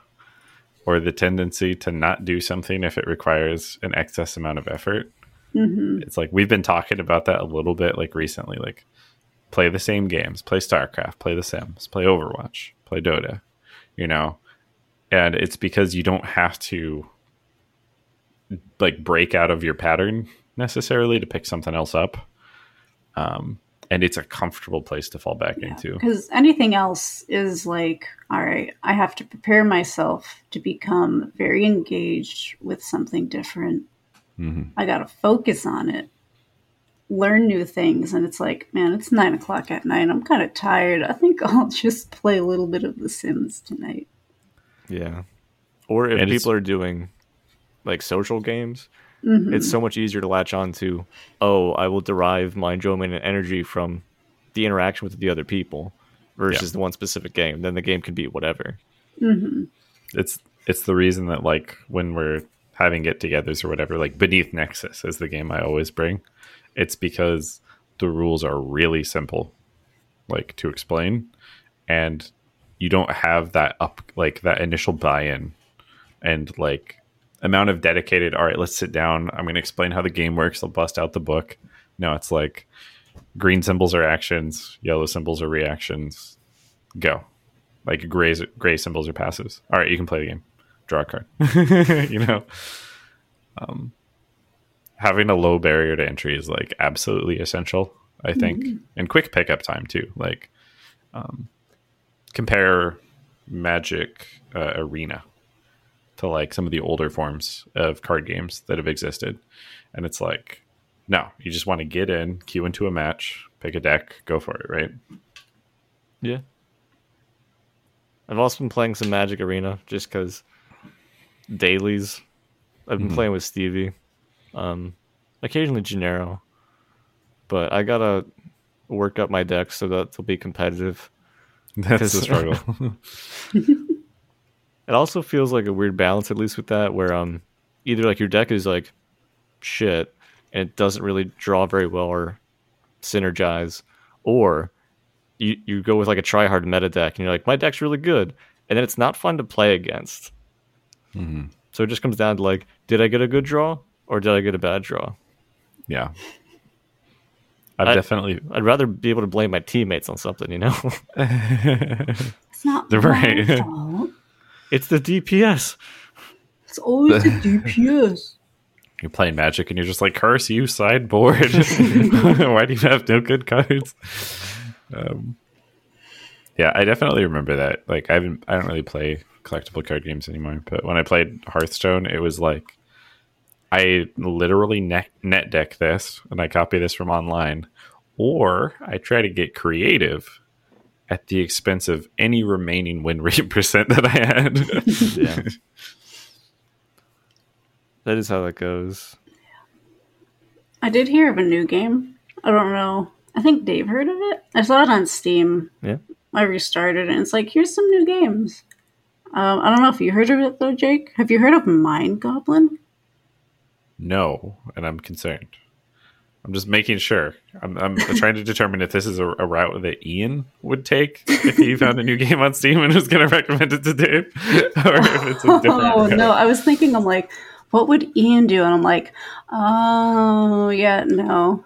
S1: or the tendency to not do something if it requires an excess amount of effort. It's like we've been talking about that a little bit like recently, like play the same games, play StarCraft, play The Sims, play Overwatch, play Dota, you know, and it's because you don't have to like break out of your pattern necessarily to pick something else up. Um, and it's a comfortable place to fall back into.
S3: Because anything else is like, all right, I have to prepare myself to become very engaged with something different.
S1: Mhm.
S3: I got to focus on it, learn new things. And it's like, man, it's nine o'clock at night. I'm kind of tired. I think I'll just play a little bit of The Sims tonight.
S2: Yeah. Or if
S1: And it's-
S2: people are doing like social games,
S3: Mhm.
S2: it's so much easier to latch on to, oh, I will derive my enjoyment and energy from the interaction with the other people versus the one specific game. Then the game can be whatever.
S3: Mhm.
S1: It's it's the reason that like when we're having get-togethers or whatever, like Beneath Nexus is the game I always bring. It's because the rules are really simple, like to explain, and you don't have that up like that initial buy-in and like amount of dedicated all right let's sit down. I'm going to explain how the game works. I'll bust out the book. No it's like green symbols are actions yellow symbols are reactions. Go. Like gray gray symbols are passives all right you can play the game. Draw a card. You know? Um having a low barrier to entry is like absolutely essential i think. And quick pickup time too. Like um compare magic uh, arena to like some of the older forms of card games that have existed. And it's like, no, you just want to get in, queue into a match, pick a deck, go for it, right?
S2: Yeah. I've also been playing some Magic Arena just because dailies. I've been
S1: Mhm.
S2: playing with Stevie, um, occasionally Gennaro, but I gotta work up my deck so that they'll be competitive.
S1: That's the struggle.
S2: It also feels like a weird balance, at least with that, where um, either like your deck is like shit and it doesn't really draw very well or synergize, or you you go with like a try hard meta deck and you're like, my deck's really good, and then it's not fun to play against.
S1: Mhm.
S2: So it just comes down to like, did I get a good draw or did I get a bad draw?
S1: Yeah. I've
S2: I-
S1: definitely
S2: I'd rather be able to blame my teammates on something, you know?
S3: It's not
S1: They're right.
S3: fault.
S2: it's the DPS.
S3: It's always the DPS.
S1: you're playing magic and you're just like, curse you, sideboard. Why do you have no good cards? Um, yeah, I definitely remember that. Like, I haven't, I don't really play collectible card games anymore. But when I played Hearthstone, it was like, I literally net, net deck this and I copy this from online, or I try to get creative at the expense of any remaining win rate percent that I had.
S2: Yeah. that is how that goes.
S3: I did hear of a new game. I don't know. I think Dave heard of it. I saw it on Steam.
S2: Yeah.
S3: I restarted it and it's like, here's some new games. Um, I don't know if you heard of it though, Jake. Have you heard of Mind Goblin?
S1: No, and I'm concerned. I'm just making sure. I'm, I'm trying to determine if this is a, a route that Ian would take if he found a new game on Steam and was going to recommend it to Dave, or if it's a different.
S3: Oh
S1: route.
S3: no, I was thinking I'm like, what would Ian do? And I'm like, oh yeah, no.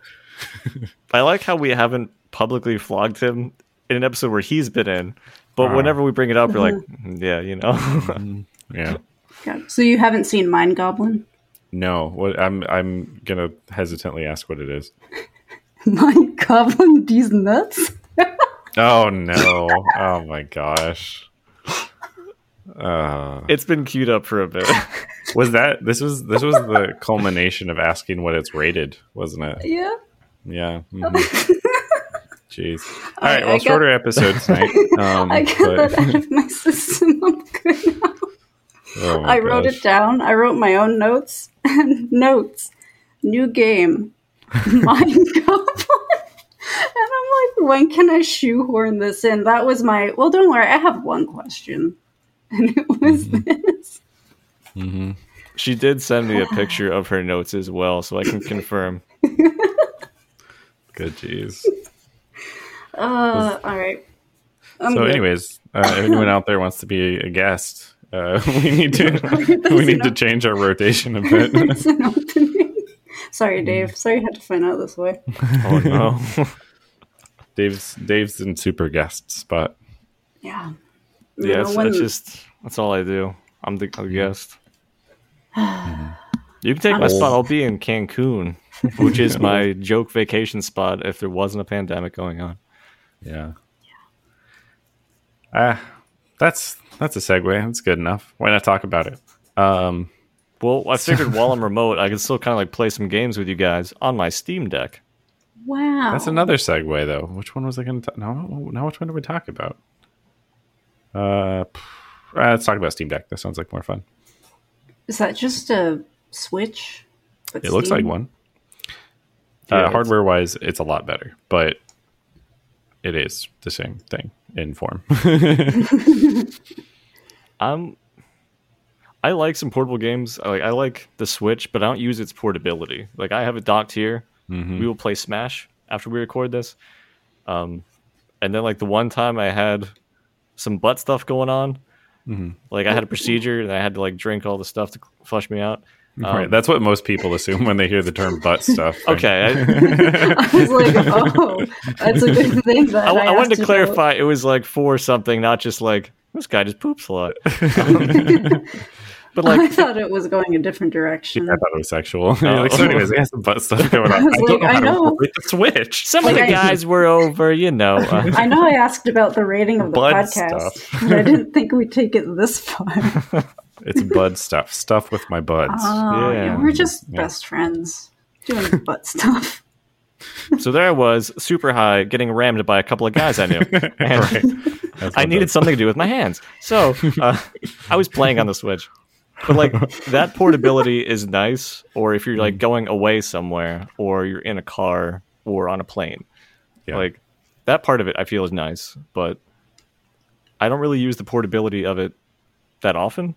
S2: I like how we haven't publicly flogged him in an episode where he's been in, but
S1: Ah.
S2: whenever we bring it up, we're like, "Mm, yeah, you know.
S1: Yeah,
S3: God. So you haven't seen Mind Goblin?
S1: No. What I'm I'm gonna hesitantly ask what it is.
S3: Mind Goblin, these nuts?
S1: Oh no! Oh my gosh! Uh,
S2: it's been queued up for a bit.
S1: was that this was this was the culmination of asking what it's rated, wasn't it?
S3: Yeah.
S1: Yeah. mhm. Jeez. All right.
S3: I
S1: Well,
S3: got-
S1: shorter episode tonight. Um,
S3: I got
S1: but-
S3: that out of my system. I'm good now.
S1: Oh
S3: I wrote it down. I wrote my own notes and notes. New game, Mind Goblin. And I'm like, when can I shoehorn this in? That was my. Well, don't worry. I have one question, and it was this.
S1: hmm
S2: She did send me a picture of her notes as well, so I can confirm.
S1: Good. Jeez.
S3: Uh, all right. I'm
S1: so,
S3: good.
S1: anyways, uh, anyone out there wants to be a guest, uh, we need to we need to change our rotation a bit.
S3: it's an opening. Sorry, Dave. Sorry you had to find out this way.
S2: Oh no.
S1: Dave's Dave's in super guest spot.
S3: Yeah. You
S2: yeah,
S3: know,
S2: that's,
S3: when-
S2: that's just that's all I do. I'm the, I'm the guest. You can take my
S3: I'm-
S2: spot. I'll be in Cancun, which is my joke vacation spot if there wasn't a pandemic going on.
S1: Yeah. Ah, that's that's a segue. That's good enough. Why not talk about it? Um,
S2: Well, I figured while I'm remote, I can still kind of like play some games with you guys on my Steam Deck.
S3: Wow.
S1: that's another segue though. Which one was I going to? talk? No, now which one did we talk about? Uh, uh, let's talk about Steam Deck. That sounds like more fun.
S3: Is that just a Switch? But
S1: It looks like one.
S2: Yeah,
S1: uh, hardware wise, it's a lot better, but it is the same thing in form.
S2: I'm I like some portable games. I like I like the Switch, but I don't use its portability. Like I have it docked here.
S1: Mhm.
S2: We will play Smash after we record this. Um, and then like the one time I had some butt stuff going on.
S1: Mhm.
S2: Like I had a procedure and I had to like drink all the stuff to flush me out. Um,
S1: right, that's what most people assume when they hear the term butt stuff.
S2: Okay, I,
S3: I was like, oh, that's a good thing. That
S2: I,
S3: I,
S2: I wanted
S3: asked
S2: to
S3: about.
S2: clarify it was like for something, not just like this guy just poops a lot. but like, I
S3: thought it was going a different direction.
S1: I thought it was sexual. You're like, so
S2: Oh.
S1: anyways, I got some butt stuff going on.
S3: I was like,
S1: how
S3: I
S1: to
S3: know.
S1: operate the Switch.
S2: some of
S3: Like
S2: the
S3: I-
S2: guys were over, you know. uh,
S3: I know I asked about the rating of the podcast,
S1: stuff.
S3: but I didn't think we'd take it this far.
S1: It's bud stuff. Stuff with my buds.
S3: Oh, yeah.
S2: Yeah.
S3: we're just
S1: Yeah.
S3: best friends doing butt stuff.
S2: so there I was, super high, getting rammed by a couple of guys I knew. And
S1: right.
S2: I needed
S1: that-
S2: something to do with my hands. So uh, I was playing on the Switch. But like that portability is nice, or if you're like going away somewhere, or you're in a car or on a plane.
S1: Yeah.
S2: Like that part of it I feel is nice, but I don't really use the portability of it that often.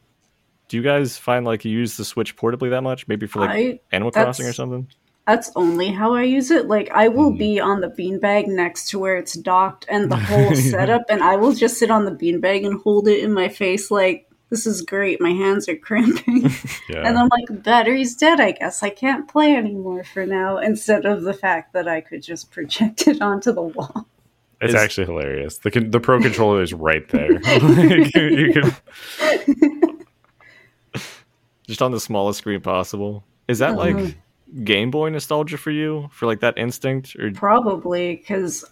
S2: Do you guys find like you use the Switch portably that much? Maybe for like
S3: I-
S2: Animal Crossing or something?
S3: That's only how I use it. Like I will
S1: Mm-hmm.
S3: be on the beanbag next to where it's docked and the whole setup, and I will just sit on the beanbag and hold it in my face like this is great. My hands are cramping.
S1: Yeah.
S3: And I'm like, battery's dead, I guess. I can't play anymore for now, instead of the fact that I could just project it onto the wall.
S1: It's
S2: Is-
S1: actually hilarious. The the pro controller is right there. Like, you can,
S2: Just on the smallest screen possible. Is that like
S3: Mhm.
S2: Game Boy nostalgia for you? For like that instinct? Or
S3: Probably, because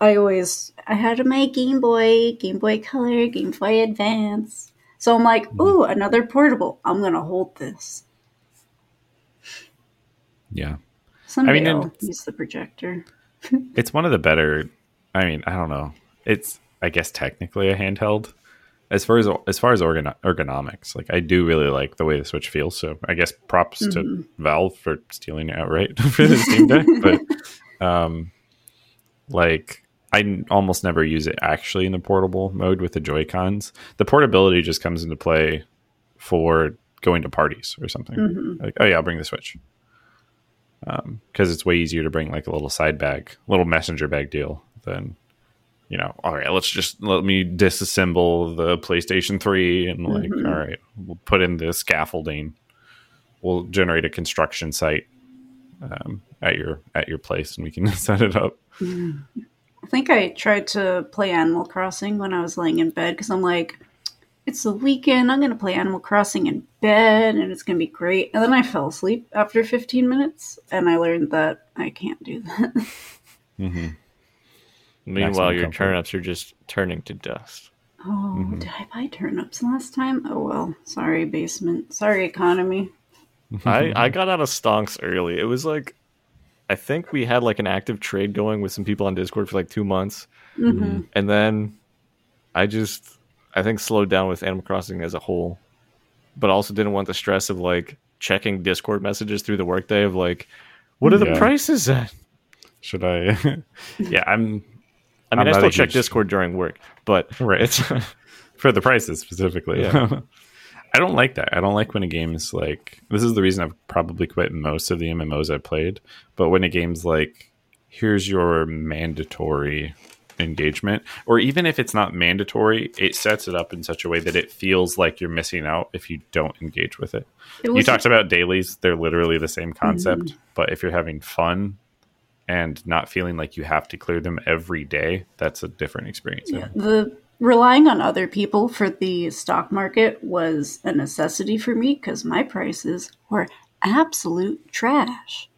S3: I always I had my Game Boy, Game Boy Color, Game Boy Advance. So I'm like, ooh, another portable. I'm gonna hold this.
S1: yeah.
S3: Someday I
S1: mean,
S3: will use the projector.
S1: It's one of the better. I mean, I don't know. It's I guess technically a handheld. As far as as far as organ, ergonomics, like I do really like the way the Switch feels. So I guess props to mm-hmm. Valve for stealing it outright for the Steam Deck. But um, like I n- almost never use it actually in the portable mode with the Joy Cons. The portability just comes into play for going to parties or something. Mm-hmm. Like, oh yeah, I'll bring the Switch um, because it's way easier to bring like a little side bag, little messenger bag deal than you know. All right, let's just let me disassemble the PlayStation Three and like,
S3: Mhm.
S1: all right, we'll put in the scaffolding. We'll generate a construction site um, at your at your place, and we can set it up.
S3: I think I tried to play Animal Crossing when I was laying in bed because I'm like, it's the weekend. I'm gonna play Animal Crossing in bed, and it's gonna be great. And then I fell asleep after 15 minutes, and I learned that I can't do that.
S1: hmm
S2: meanwhile, your
S1: comfort.
S2: turnips are just turning to dust.
S3: Oh,
S1: Mm-hmm.
S3: did I buy turnips last time? Oh well, sorry basement, sorry economy.
S2: I, I got out of stonks early. It was like, I think we had like an active trade going with some people on Discord for like two months,
S3: hmm
S2: and then I just I think slowed down with Animal Crossing as a whole, but also didn't want the stress of like checking Discord messages through the workday of like, what are the prices at?
S1: Should I? yeah, I'm
S2: I mean,
S1: I'm
S2: I still check
S1: huge-
S2: Discord during work, but
S1: right for the prices specifically.
S2: Yeah.
S1: I don't like that. I don't like when a game's like this is the reason I've probably quit most of the MMOs I've played. But when a game's like, here's your mandatory engagement, or even if it's not mandatory, it sets it up in such a way that it feels like you're missing out if you don't engage with it.
S3: It
S1: you talked about dailies; they're literally the same mm-hmm. concept. But if you're having fun and not feeling like you have to clear them every day, that's a different experience.
S3: Yeah, the relying on other people for the stock market was a necessity for me because my prices were absolute trash.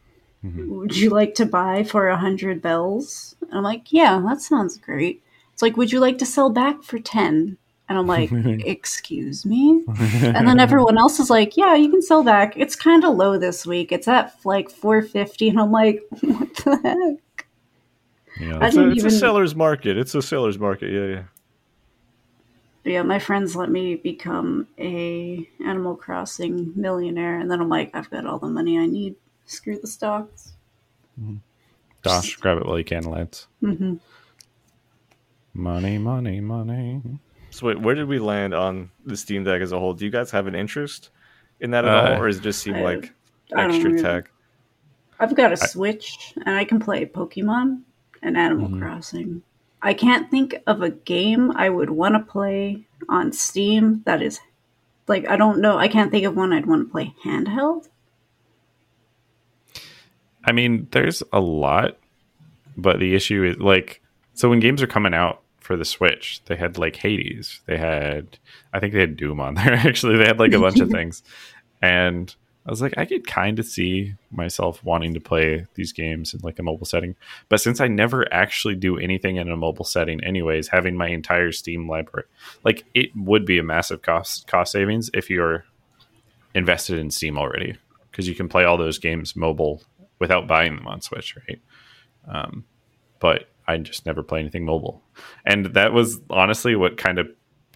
S3: Mm-hmm. Would you like to buy for a hundred bells? And I'm like, yeah, that sounds great. It's like, would you like to sell back for ten? And I'm like, excuse me. And then everyone else is like, yeah, you can sell back. It's kind of low this week. It's at like 450, and I'm like, what the heck?
S1: You know,
S3: I
S2: it's, a,
S3: didn't
S2: it's a seller's market. It's a seller's market. Yeah, yeah.
S3: yeah, my friends let me become a Animal Crossing millionaire, and then I'm like, I've got all the money I need. Screw the stocks.
S1: Dosh, grab it while you can, lads.
S3: hmm
S1: Money, money, money.
S2: So wait, where did we land on the Steam Deck as a whole? Do you guys have an interest in that at
S1: Uh,
S2: all, or does it just seem
S3: I-
S2: like extra
S3: really-
S2: tech?
S3: I've got a Switch, and I can play Pokemon and Animal Crossing. I can't think of a game I would want to play on Steam that is like I don't know. I can't think of one I'd want to play handheld.
S1: I mean, there's a lot, but the issue is like, so when games are coming out for the Switch, they had like Hades, they had, I think they had Doom on there. Actually, they had like a bunch of things, and I was like, I could kind of see myself wanting to play these games in like a mobile setting, but since I never actually do anything in a mobile setting, anyways, having my entire Steam library, like it would be a massive cost cost savings if you're invested in Steam already. Because you can play all those games mobile without buying them on Switch, right? Um, but I just never play anything mobile, and that was honestly what kind of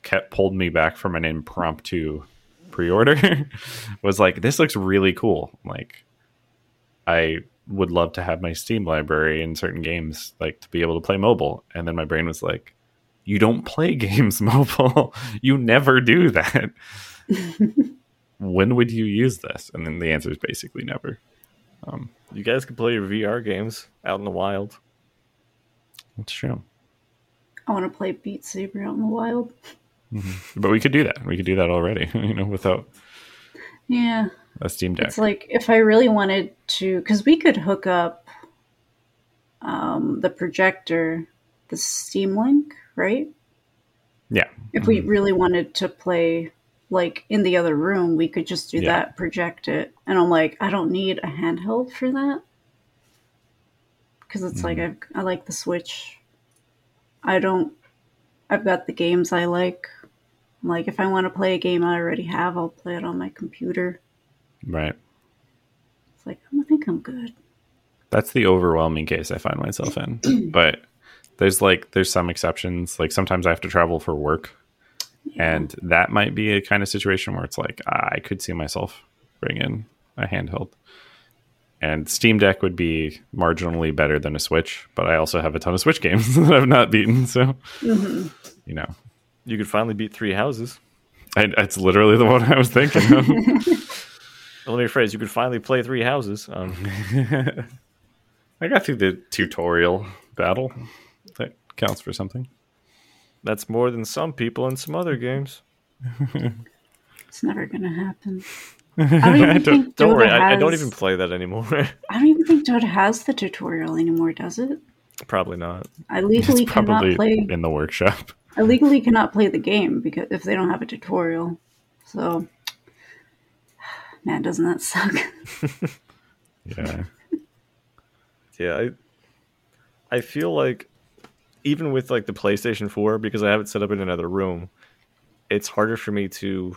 S1: kept pulled me back from an impromptu pre-order. was like, this looks really cool. Like, I would love to have my Steam library in certain games, like to be able to play mobile. And then my brain was like, you don't play games mobile. you never do that. when would you use this? And then the answer is basically never. Um,
S2: You guys can play your VR games out in the wild.
S1: That's true.
S3: I want to play Beat Saber out in the wild.
S1: But we could do that. We could do that already, you know, without
S3: Yeah,
S1: a Steam Deck.
S3: It's like if I really wanted to, because we could hook up um, the projector, the Steam Link, right?
S1: yeah.
S3: If we really wanted to play like in the other room, we could just do
S1: Yeah.
S3: that, project it. And I'm like, I don't need a handheld for that. Because it's like, mm-hmm. I've, I like the Switch. I don't, I've got the games I like. Like, if I want to play a game I already have, I'll play it on my computer.
S1: Right.
S3: It's like, I think I'm good.
S1: That's the overwhelming case I find myself in. but there's like there's some exceptions. Like sometimes I have to travel for work. And that might be a kind of situation where it's like I could see myself bring in a handheld. And Steam Deck would be marginally better than a Switch, but I also have a ton of Switch games that I've not beaten. So, you know,
S2: You could finally beat three houses.
S1: I, that's literally the one I was thinking of.
S2: Well, let me rephrase. You could finally play three houses. Um,
S1: I got through the tutorial battle. That counts for something.
S2: that's more than some people in some other games.
S3: It's never gonna happen. I don't even
S1: don't-
S3: think
S2: Don't
S3: Dota
S2: worry, I, I don't even play that anymore.
S3: I don't even think Dota has the tutorial anymore, does it?
S2: Probably not.
S3: I legally
S1: It's
S3: cannot
S1: probably
S3: play.
S1: in the workshop.
S3: I legally cannot play the game because if they don't have a tutorial. So, man, doesn't that suck?
S1: Yeah.
S2: Yeah, I I feel like even with like the PlayStation 4 because I have it set up in another room, it's harder for me to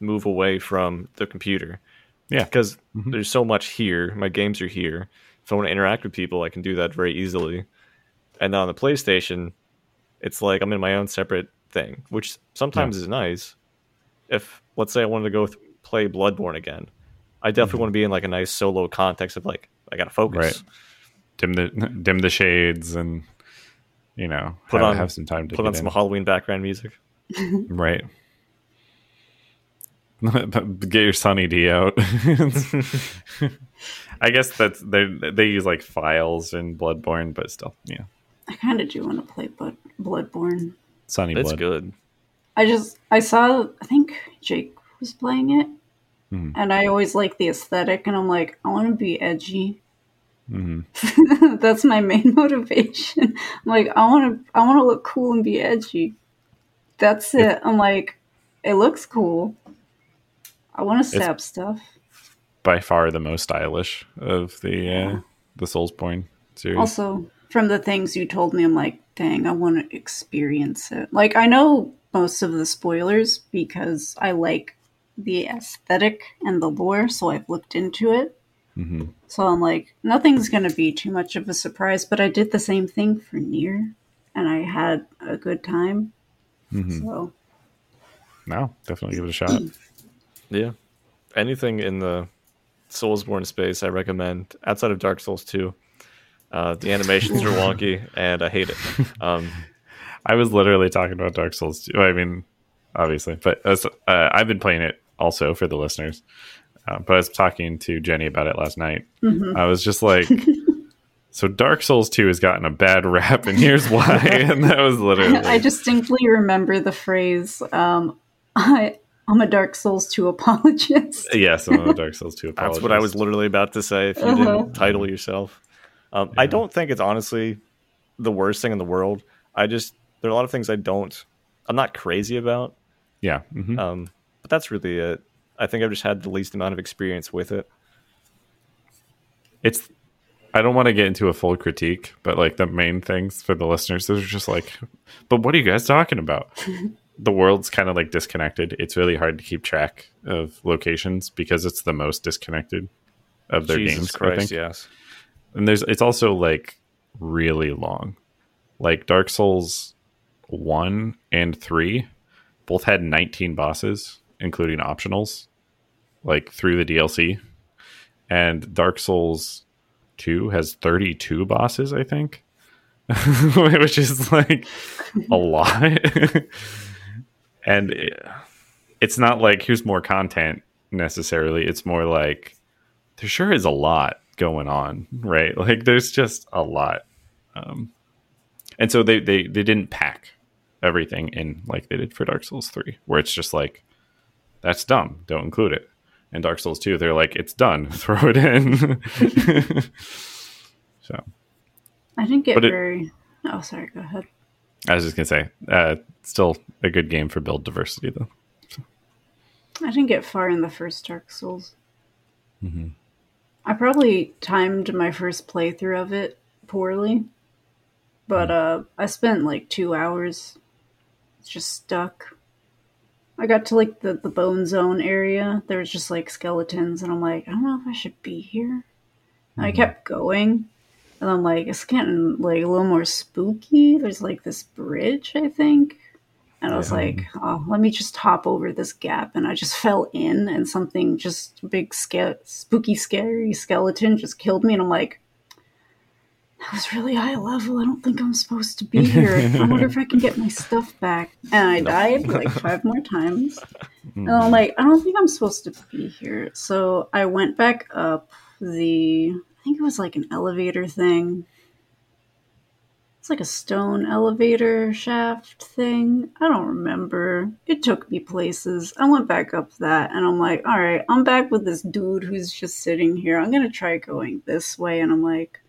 S2: move away from the computer
S1: Yeah.
S2: because there's so much here. My games are here. if I want to interact with people, I can do that very easily. And then on the PlayStation, it's like I'm in my own separate thing, which sometimes is nice. If let's say I wanted to go th- play Bloodborne again, I definitely
S1: Mm-hmm.
S2: want to be in like a nice solo context of like I gotta focus.
S1: Right. dim the dim the shades and you know
S2: Put
S1: have,
S2: on-
S1: have some time to
S2: Put on some
S1: in.
S2: Halloween background music.
S1: right. get your Sunny D out. I guess that's they they use like files in Bloodborne, but still, yeah,
S3: I kind of do want to play Blood Bloodborne.
S1: Sunny
S2: It's
S1: Blood.
S2: good.
S3: I just I saw I think Jake was playing it,
S1: Mhm.
S3: and I always like the aesthetic, and I'm like I want to be edgy.
S1: hmm
S3: That's my main motivation. I'm like I want to I want to look cool and be edgy. That's it. I'm like it looks cool. I want to stab stuff.
S1: By far the most stylish of the uh, the Soulsborne series.
S3: Also, from the things you told me, I'm like, dang, I want to experience it. Like, I know most of the spoilers because I like the aesthetic and the lore, so I've looked into it.
S1: hmm
S3: So I'm like, nothing's going to be too much of a surprise, but I did the same thing for NieR, and I had a good time.
S1: hmm
S3: So,
S1: No, definitely give it a shot.
S2: Yeah. Anything in the Soulsborne space, I recommend. Outside of Dark Souls 2, uh, the animations are wonky, and I hate it. Um,
S1: I was literally talking about Dark Souls 2. I mean, obviously, but as, uh, I've been playing it also for the listeners. Uh, but I was talking to Jennie about it last night. I was just like, so Dark Souls 2 has gotten a bad rap, and here's why. and that was literally.
S3: I distinctly remember the phrase, um, I, I'm a Dark Souls 2 apologist.
S1: yes, I'm a Dark Souls 2 apologist.
S2: that's what I was literally about to say if you
S3: Uh-huh.
S2: didn't title yourself. Um, I don't think it's honestly the worst thing in the world. I just, there are a lot of things I don't, I'm not crazy about.
S1: Yeah. mhm.
S2: Um, but that's really it. I think I've just had the least amount of experience with it.
S1: it's I don't want to get into a full critique, but like the main things for the listeners, those are just like, but what are you guys talking about? the world's kind of like disconnected. It's really hard to keep track of locations because it's the most disconnected of their
S2: Jesus
S1: games. I
S2: Christ,
S1: think.
S2: yes.
S1: And there's it's also like really long. Like Dark Souls one and three both had 19 bosses, including optionals, like through the DLC. And Dark Souls 2 has 32 bosses, I think. Which is like a lot. and it- it's not like here's more content necessarily. It's more like there sure is a lot going on, right? Like there's just a lot. Um, and so they, they they didn't pack everything in like they did for Dark Souls 3, where it's just like that's dumb, don't include it. And Dark Souls 2, they're like, it's done, throw it in. so
S3: I didn't get
S1: But it-
S3: very. Oh, sorry, go ahead.
S1: I was just gonna say, uh, still a good game for build diversity though.
S3: I didn't get far in the first Dark Souls.
S1: Mhm.
S3: I probably timed my first playthrough of it poorly, but uh, I spent like two hours just stuck. I got to like the, the bone zone area. There was just like skeletons, and I'm like, I don't know if I should be here. And I kept going, and I'm like, it's getting like a little more spooky. There's like this bridge, I think. And I was
S1: Yeah.
S3: like, oh, let me just hop over this gap. And I just fell in, and something just big, sca- spooky, scary skeleton just killed me. And I'm like, that was really high level. I don't think I'm supposed to be here. I wonder if I can get my stuff back. And I died like five more times. Hmm. And I'm like, I don't think I'm supposed to be here. So I went back up the, I think it was like an elevator thing. It's like a stone elevator shaft thing. I don't remember. It took me places. I went back up that and I'm like, all right, I'm back with this dude who's just sitting here. I'm going to try going this way. And I'm like,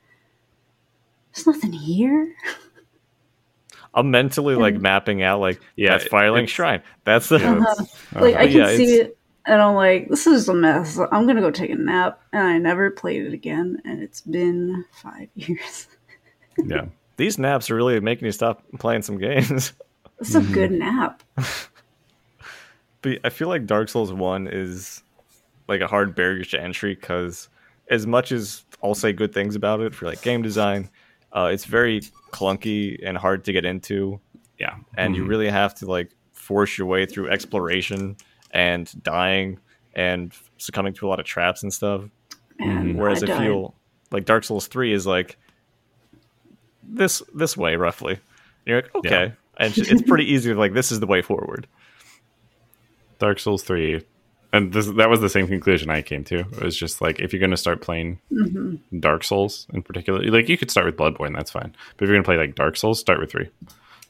S3: there's nothing here.
S2: I'm mentally like mapping out like
S1: Yeah,
S2: yeah, that's Firelink Shrine. That's the
S1: Yeah.
S3: Uh-huh. Like I can
S2: yeah,
S3: see
S2: it's-
S3: it, and I'm like, this is a mess. I'm gonna go take a nap, and I never played it again. And it's been five years.
S1: Yeah.
S2: these naps are really making you stop playing some games.
S3: It's a good nap.
S2: But I feel like Dark Souls One is like a hard barrier to entry because as much as I'll say good things about it for like game design. Uh, it's very clunky and hard to get into,
S1: Yeah,
S2: and you
S1: Mhm.
S2: really have to like force your way through exploration and dying and succumbing to a lot of traps and stuff.
S3: Man,
S2: Whereas I,
S3: died.
S2: feel like Dark Souls three is like this this way roughly. And you're like okay, and it's it's pretty easy. Like this is the way forward.
S1: Dark Souls three, and this, that was the same conclusion I came to. It was just like if you're going to start playing
S3: Mm-hmm.
S1: Dark Souls in particular, like you could start with Bloodborne, that's fine. But if you're going to play like Dark Souls, start with three.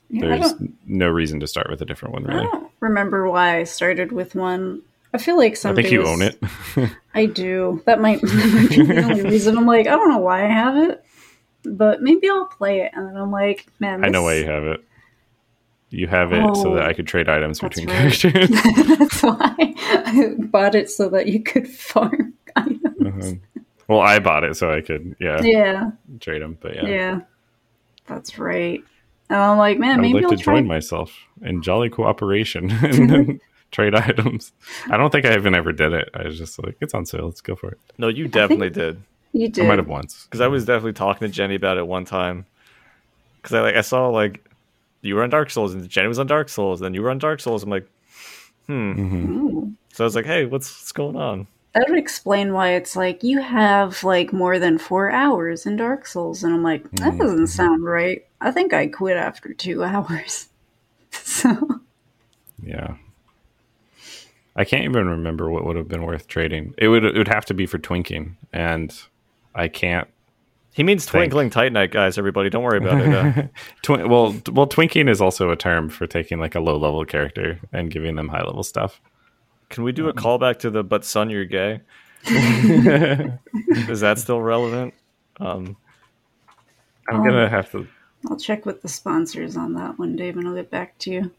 S3: Yeah,
S1: There's no reason to start with a different one,
S3: I
S1: really.
S3: Remember why I started with one. I feel like
S1: I
S3: somebody
S1: think you own it.
S3: I do. That might, that might be the only reason. I'm like, I don't know why I have it, but maybe I'll play it. And then I'm like, man,
S1: I know why you have it. You have it so
S3: Oh,
S1: that I could trade items between
S3: right.
S1: characters.
S3: That's why I bought it so that you could farm items.
S1: Mhm. Well, I bought it so I could, yeah,
S3: Yeah,
S1: trade them. But
S3: yeah,
S1: yeah,
S3: that's right. And I'm like, man,
S1: I would
S3: maybe
S1: like
S3: I'll
S1: to
S3: try.
S1: join myself in jolly cooperation and then trade items. I don't think I even ever did it. I was just like, it's on sale. Let's go for it.
S2: No, you definitely did.
S3: You did.
S1: I might have once.
S2: because I was definitely talking to Jennie about it one time. Because I like I saw like you were on Dark Souls and Jennie was on Dark Souls, and then you were on Dark Souls. I'm like, hmm.
S1: Mhm.
S2: So I was like, hey, what's what's going on?
S3: That would explain why it's like you have like more than four hours in Dark Souls, and I'm like, that
S1: Mhm.
S3: doesn't sound right. I think I quit after two hours. so
S1: Yeah. I can't even remember what would have been worth trading. It would it would have to be for twinking, and I can't.
S2: He means
S1: Think.
S2: twinkling titanite, guys. Everybody, don't worry about it. Uh,
S1: Twi- well, t- well, twinking is also a term for taking like a low level character and giving them high level stuff.
S2: Can we do a callback to the "But son, you're gay"? Is that still relevant? Um,
S1: I'm gonna have to.
S3: I'll check with the sponsors on that one, Dave, and I'll get back to you.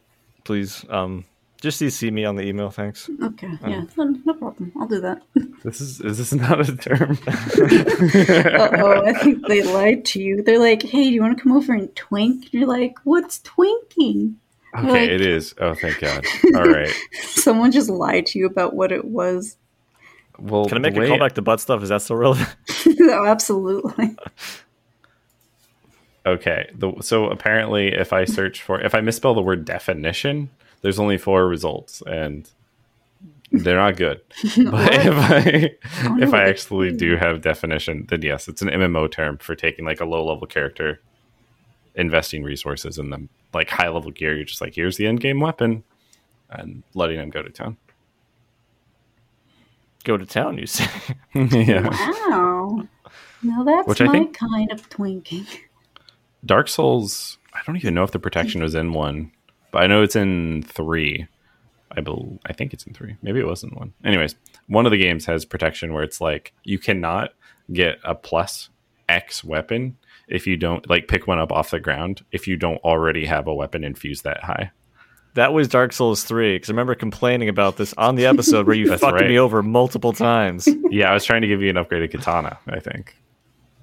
S2: please, um, just see me on the email. Thanks.
S3: Okay, yeah, no, no problem. I'll do that.
S1: This is is this not a term?
S3: oh, I think they lied to you. They're like, "Hey, do you want to come over and twink?" And you're like, "What's twinking?"
S1: Okay,
S3: Like-
S1: it is. Oh, thank God. All right.
S3: Someone just lied to you about what it was.
S1: Well,
S2: Can I make a
S1: way-
S2: callback to butt stuff? Is that still relevant?
S3: oh, absolutely.
S1: Okay. The, so apparently, if I search for, if I misspell the word definition, there's only four results, and they're not good. But if I
S3: no,
S1: if I actually do have definition, then yes, it's an MMO term for taking like a low level character, investing resources in them, like high level gear. You're just like, here's the end game weapon, and letting them go to town.
S2: Go to town, you say.
S1: yeah.
S3: Wow. Now that's
S1: Which I
S3: my
S1: think-
S3: kind of twinking.
S1: Dark Souls. I don't even know if the protection was in one, but I know it's in three. I bel I think it's in three. Maybe it wasn't one. Anyways, one of the games has protection where it's like you cannot get a plus X weapon if you don't like pick one up off the ground if you don't already have a weapon infused that high.
S2: That was Dark Souls 3, because I remember complaining about this on the episode where you
S1: That's
S2: fucked
S1: right.
S2: me over multiple times.
S1: Yeah, I was trying to give you an upgraded katana. I think.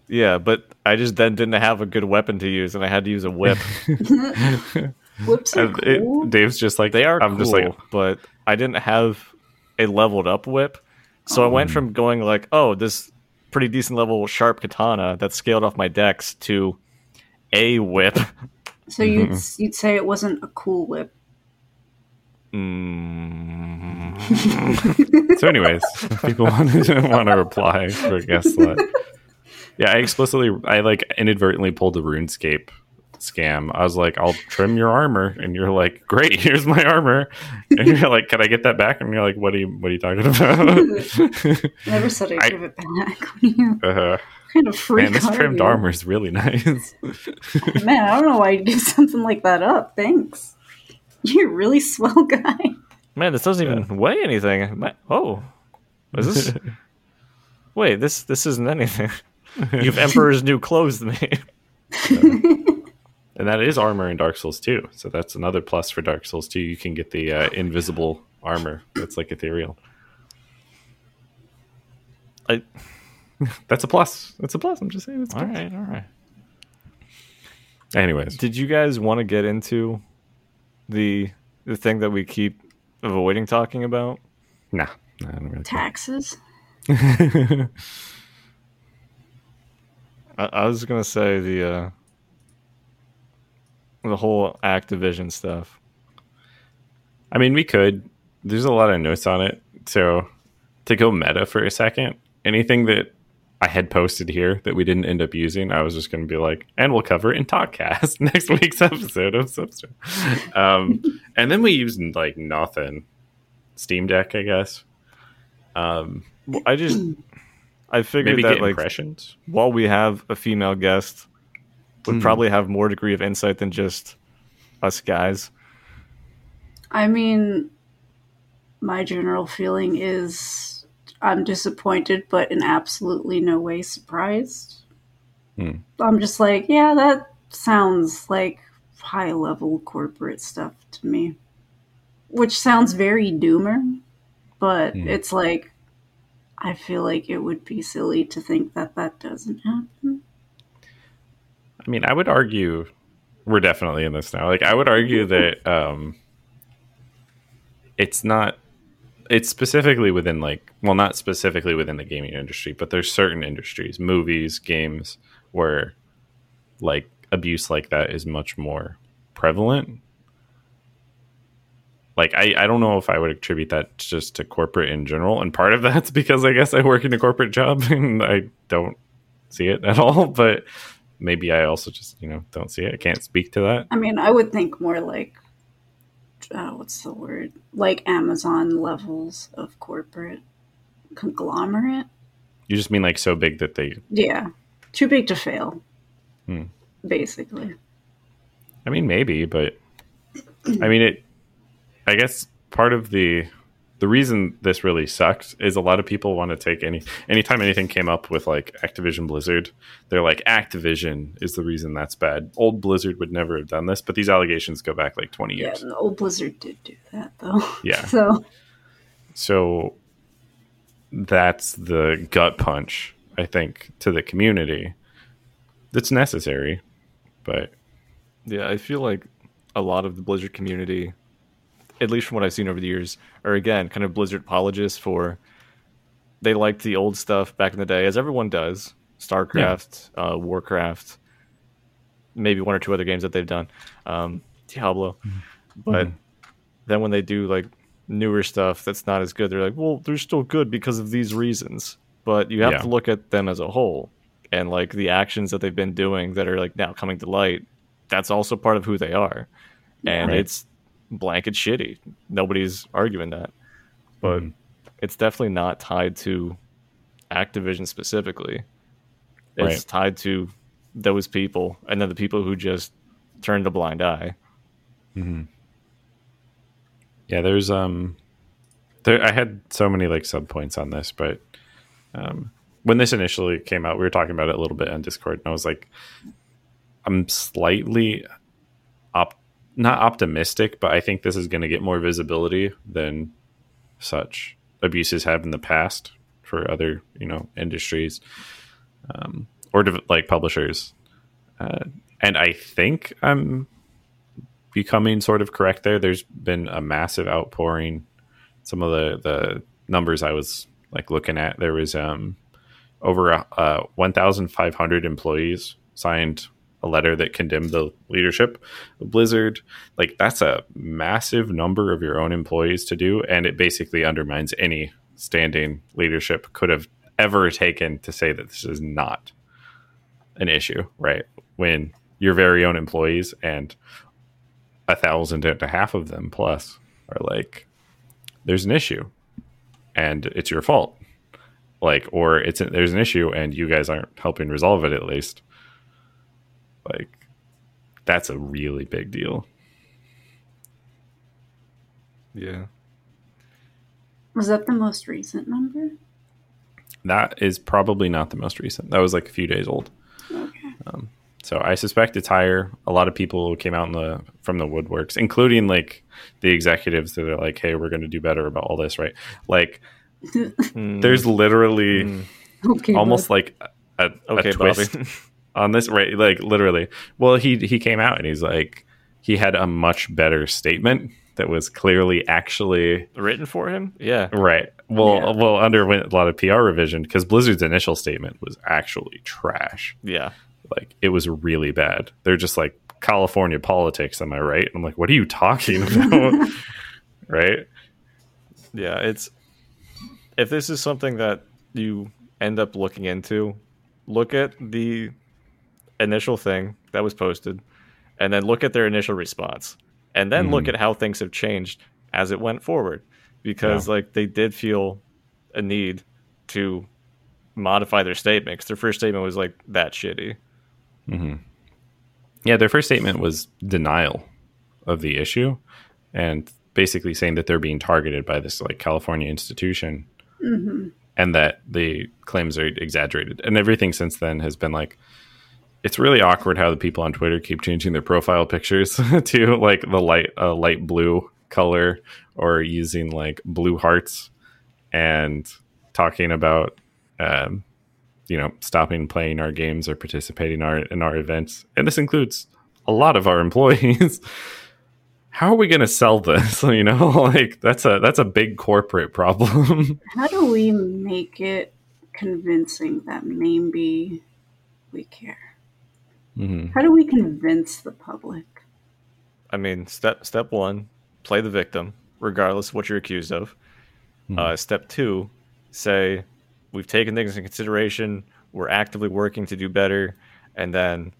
S2: yeah, but I just then didn't have a good weapon to use, and I had to use a whip.
S3: Whoops are
S1: And it-
S3: cool.
S1: Dave's just like
S2: They are
S1: I'm
S2: cool,
S1: just like
S2: but I didn't have a leveled up whip. So I went hmm. from going like, oh, this pretty decent level sharp katana that scaled off my dex to a whip.
S3: so you'd you'd say it wasn't a cool whip.
S2: Mm.
S1: so anyways if people want to want to reply for guess what? yeah i explicitly i like inadvertently pulled the runescape scam i was like i'll trim your armor and you're like great here's my armor and you're like can i get that back and you're like what are you what are you talking about
S3: Never said I'd
S1: I-
S3: give it back. you
S1: uh,
S3: kind of freak
S1: man this trimmed armor is really nice
S3: Man, I don't know why you'd give something like that up. Thanks. You're a really swell guy.
S2: Man, this doesn't even weigh anything. Ma- Oh, is this? Wait, this this isn't anything. You've Emperor's new clothes to me.
S1: And that is armor in dark souls 2 so that's another plus for dark souls 2 you can get the uh, invisible armor that's like ethereal
S2: I,
S1: That's a plus. That's a plus. I'm just saying. It's a
S2: all
S1: plus.
S2: right, all right.
S1: Anyways,
S2: Did you guys want to get into the the thing that we keep avoiding talking about?
S1: nah, nah I don't really.
S3: Taxes.
S2: I, I was gonna say the uh, the whole Activision stuff.
S1: I mean, we could. There's a lot of notes on it. So to go meta for a second, anything that I had posted here that we didn't end up using, I was just going to be like, and we'll cover it in Talkcast next week's episode of Substance. Um, and then we used like nothing. Steam Deck, I guess. Um,
S2: Well, I just I figured
S1: maybe
S2: that
S1: get
S2: like
S1: impressions.
S2: while we have a female guest, would
S1: Hmm.
S2: probably have more degree of insight than just us guys.
S3: I mean, my general feeling is I'm disappointed, but in absolutely no way surprised.
S1: Hmm.
S3: I'm just like, yeah, that sounds like high level corporate stuff to me. Which sounds very doomer, but
S1: Hmm.
S3: it's like, I feel like it would be silly to think that that doesn't happen.
S1: I mean, I would argue we're definitely in this now. Like, I would argue that um, it's not. It's specifically within like, well, not specifically within the gaming industry, but there's certain industries, movies, games, where like abuse like that is much more prevalent. Like, I, I don't know if I would attribute that just to corporate in general, and part of that's because I guess I work in a corporate job and I don't see it at all, but maybe I also just you know don't see it. I can't speak to that.
S3: I mean, I would think more like, uh, what's the word? Like Amazon levels of corporate conglomerate.
S1: You just mean like so big that they.
S3: Yeah, too big to fail.
S1: Hmm.
S3: Basically,
S1: I mean, maybe, but I mean it. I guess part of the the reason this really sucks is a lot of people want to take any anytime anything came up with like Activision Blizzard, they're like Activision is the reason that's bad. Old Blizzard would never have done this, but these allegations go back like twenty
S3: yeah.
S1: years.
S3: The old Blizzard did do that though.
S1: Yeah.
S3: So
S1: So that's the gut punch, I think, to the community. That's necessary, but
S2: Yeah, I feel like a lot of the Blizzard community, at least from what I've seen over the years, are again kind of Blizzard apologists for they liked the old stuff back in the day, as everyone does. StarCraft, uh, Warcraft, maybe one or two other games that they've done, um, Diablo. But then when they do like newer stuff that's not as good, they're like, well, they're still good because of these reasons. But you have
S1: Yeah.
S2: to look at them as a whole and like the actions that they've been doing that are like now coming to light. That's also part of who they are, and
S1: Right.
S2: it's blanket shitty. Nobody's arguing that, but
S1: Mhm.
S2: it's definitely not tied to Activision specifically. It's
S1: Right.
S2: tied to those people, and then the people who just turned a blind eye.
S1: Yeah, there's um there I had so many like sub points on this, but um when this initially came out, we were talking about it a little bit on Discord, and I was like I'm slightly op not optimistic, but I think this is gonna get more visibility than such abuses have in the past for other, you know, industries. Um or like publishers. Uh, and I think I'm becoming sort of correct there. There's been a massive outpouring. Some of the the numbers I was like looking at, there was um over uh, 1,500 employees signed a letter that condemned the leadership of Blizzard. Like that's a massive number of your own employees to do, and it basically undermines any standing leadership could have ever taken to say that this is not an issue, right? When your very own employees and a thousand and a half of them plus are like, there's an issue and it's your fault. Like, or it's there's an issue and you guys aren't helping resolve it at least. Like, that's a really big deal.
S2: Yeah.
S3: was that the most recent number?
S1: That is probably not the most recent. That was like a few days old.
S3: Okay.
S1: So I suspect it's higher. A lot of people came out in the from the woodworks, including like the executives that are like, "Hey, we're going to do better about all this." Right? Like, there's literally
S2: mm,
S3: okay.
S1: almost like a, a
S2: okay,
S1: twist
S2: Bobby.
S1: on this, right? Like literally. Well, he he came out and he's like, he had a much better statement that was clearly actually
S2: Written for him? Yeah.
S1: right. Well,
S3: Yeah.
S1: well, underwent a lot of PR revision because Blizzard's initial statement was actually trash.
S2: Yeah.
S1: Like it was really bad. They're just like California politics. Am I right? I'm like, what are you talking about? right?
S2: Yeah, it's if this is something that you end up looking into, look at the initial thing that was posted and then look at their initial response. And then look
S1: Mhm.
S2: at how things have changed as it went forward because like they did feel a need to modify their statement because their first statement was like that shitty.
S1: Yeah, their first statement was denial of the issue and basically saying that they're being targeted by this like California institution and that the claims are exaggerated. And everything since then has been like it's really awkward how the people on Twitter keep changing their profile pictures to like the light uh, light blue color or using like blue hearts and talking about um, you know stopping playing our games or participating our, in our events. And this includes a lot of our employees. How are we going to sell this? You know like that's a that's a big corporate problem.
S3: How do we make it convincing that maybe we care?
S1: Mhm.
S3: How do we convince the public?
S2: I mean, step step one, play the victim, regardless of what you're accused of. Uh, step two, say we've taken things into consideration. We're actively working to do better, and then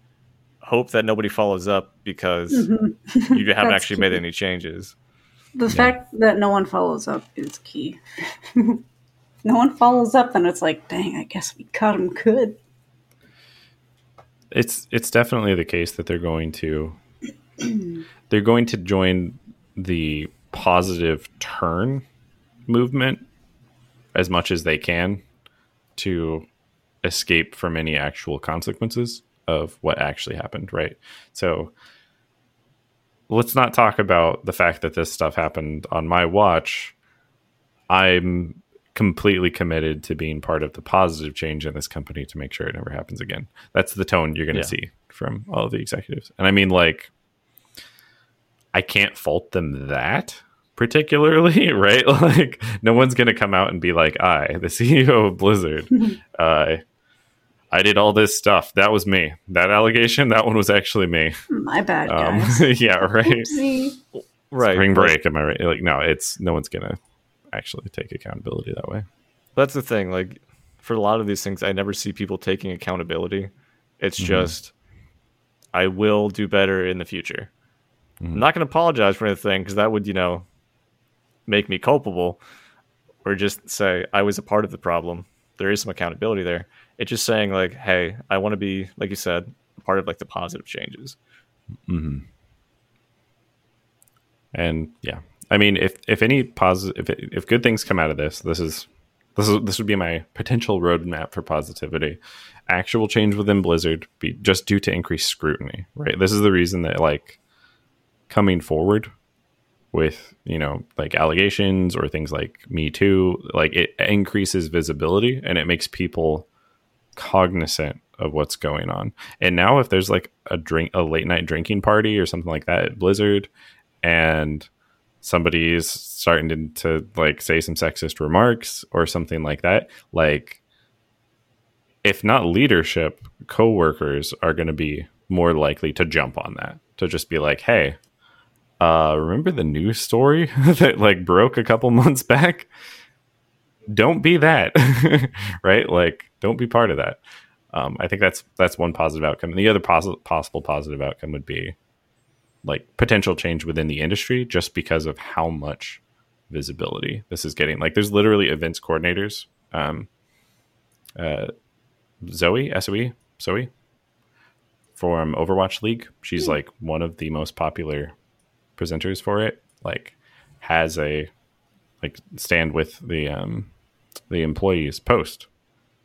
S2: hope that nobody follows up because you haven't
S3: That's
S2: actually made any changes.
S3: The fact that no one follows up is key. no one follows up, then it's like, dang, I guess we caught him good.
S1: It's it's definitely the case that they're going to they're going to join the positive turn movement as much as they can to escape from any actual consequences of what actually happened right? So let's not talk about the fact that this stuff happened on my watch. I'm completely committed to being part of the positive change in this company to make sure it never happens again. That's the tone you're going to
S2: Yeah.
S1: see from all of the executives. And i mean like i can't fault them that particularly right? Like no one's going to come out and be like i the ceo of blizzard uh, i did all this stuff. That was me. That allegation that one was actually me.
S3: My bad,
S1: um, yeah right.
S3: Oopsie.
S2: Right.
S1: spring break am i right? Like no it's no one's going to actually take accountability that way
S2: That's the thing. Like for a lot of these things, I never see people taking accountability. It's mm-hmm. just, I will do better in the future. Mm-hmm. I'm not going to apologize for anything because that would, you know, make me culpable, or just say I was a part of the problem. There is some accountability there. It's just saying like, hey, I want to be, like you said, part of like the positive changes. Mm-hmm.
S1: and yeah i mean if if any positive if, if good things come out of this this is this is this would be my potential roadmap for positivity. Actual change within blizzard be just due to increased scrutiny right? This is the reason that like coming forward with you know like allegations or things like me too like it increases visibility and it makes people cognizant of what's going on. And now if there's like a drink a late night drinking party or something like that at blizzard and somebody's starting to, to like say some sexist remarks or something like that like if not leadership coworkers are going to be more likely to jump on that to just be like hey uh remember the news story that like broke a couple months back? Don't be that right? Like don't be part of that. Um i think that's that's one positive outcome. And the other posi- possible positive outcome would be like potential change within the industry just because of how much visibility this is getting. Like there's literally events coordinators. Um, uh, Zoe, SOE, Zoe from Overwatch League. She's like one of the most popular presenters for it. Like has a like stand with the um the employees post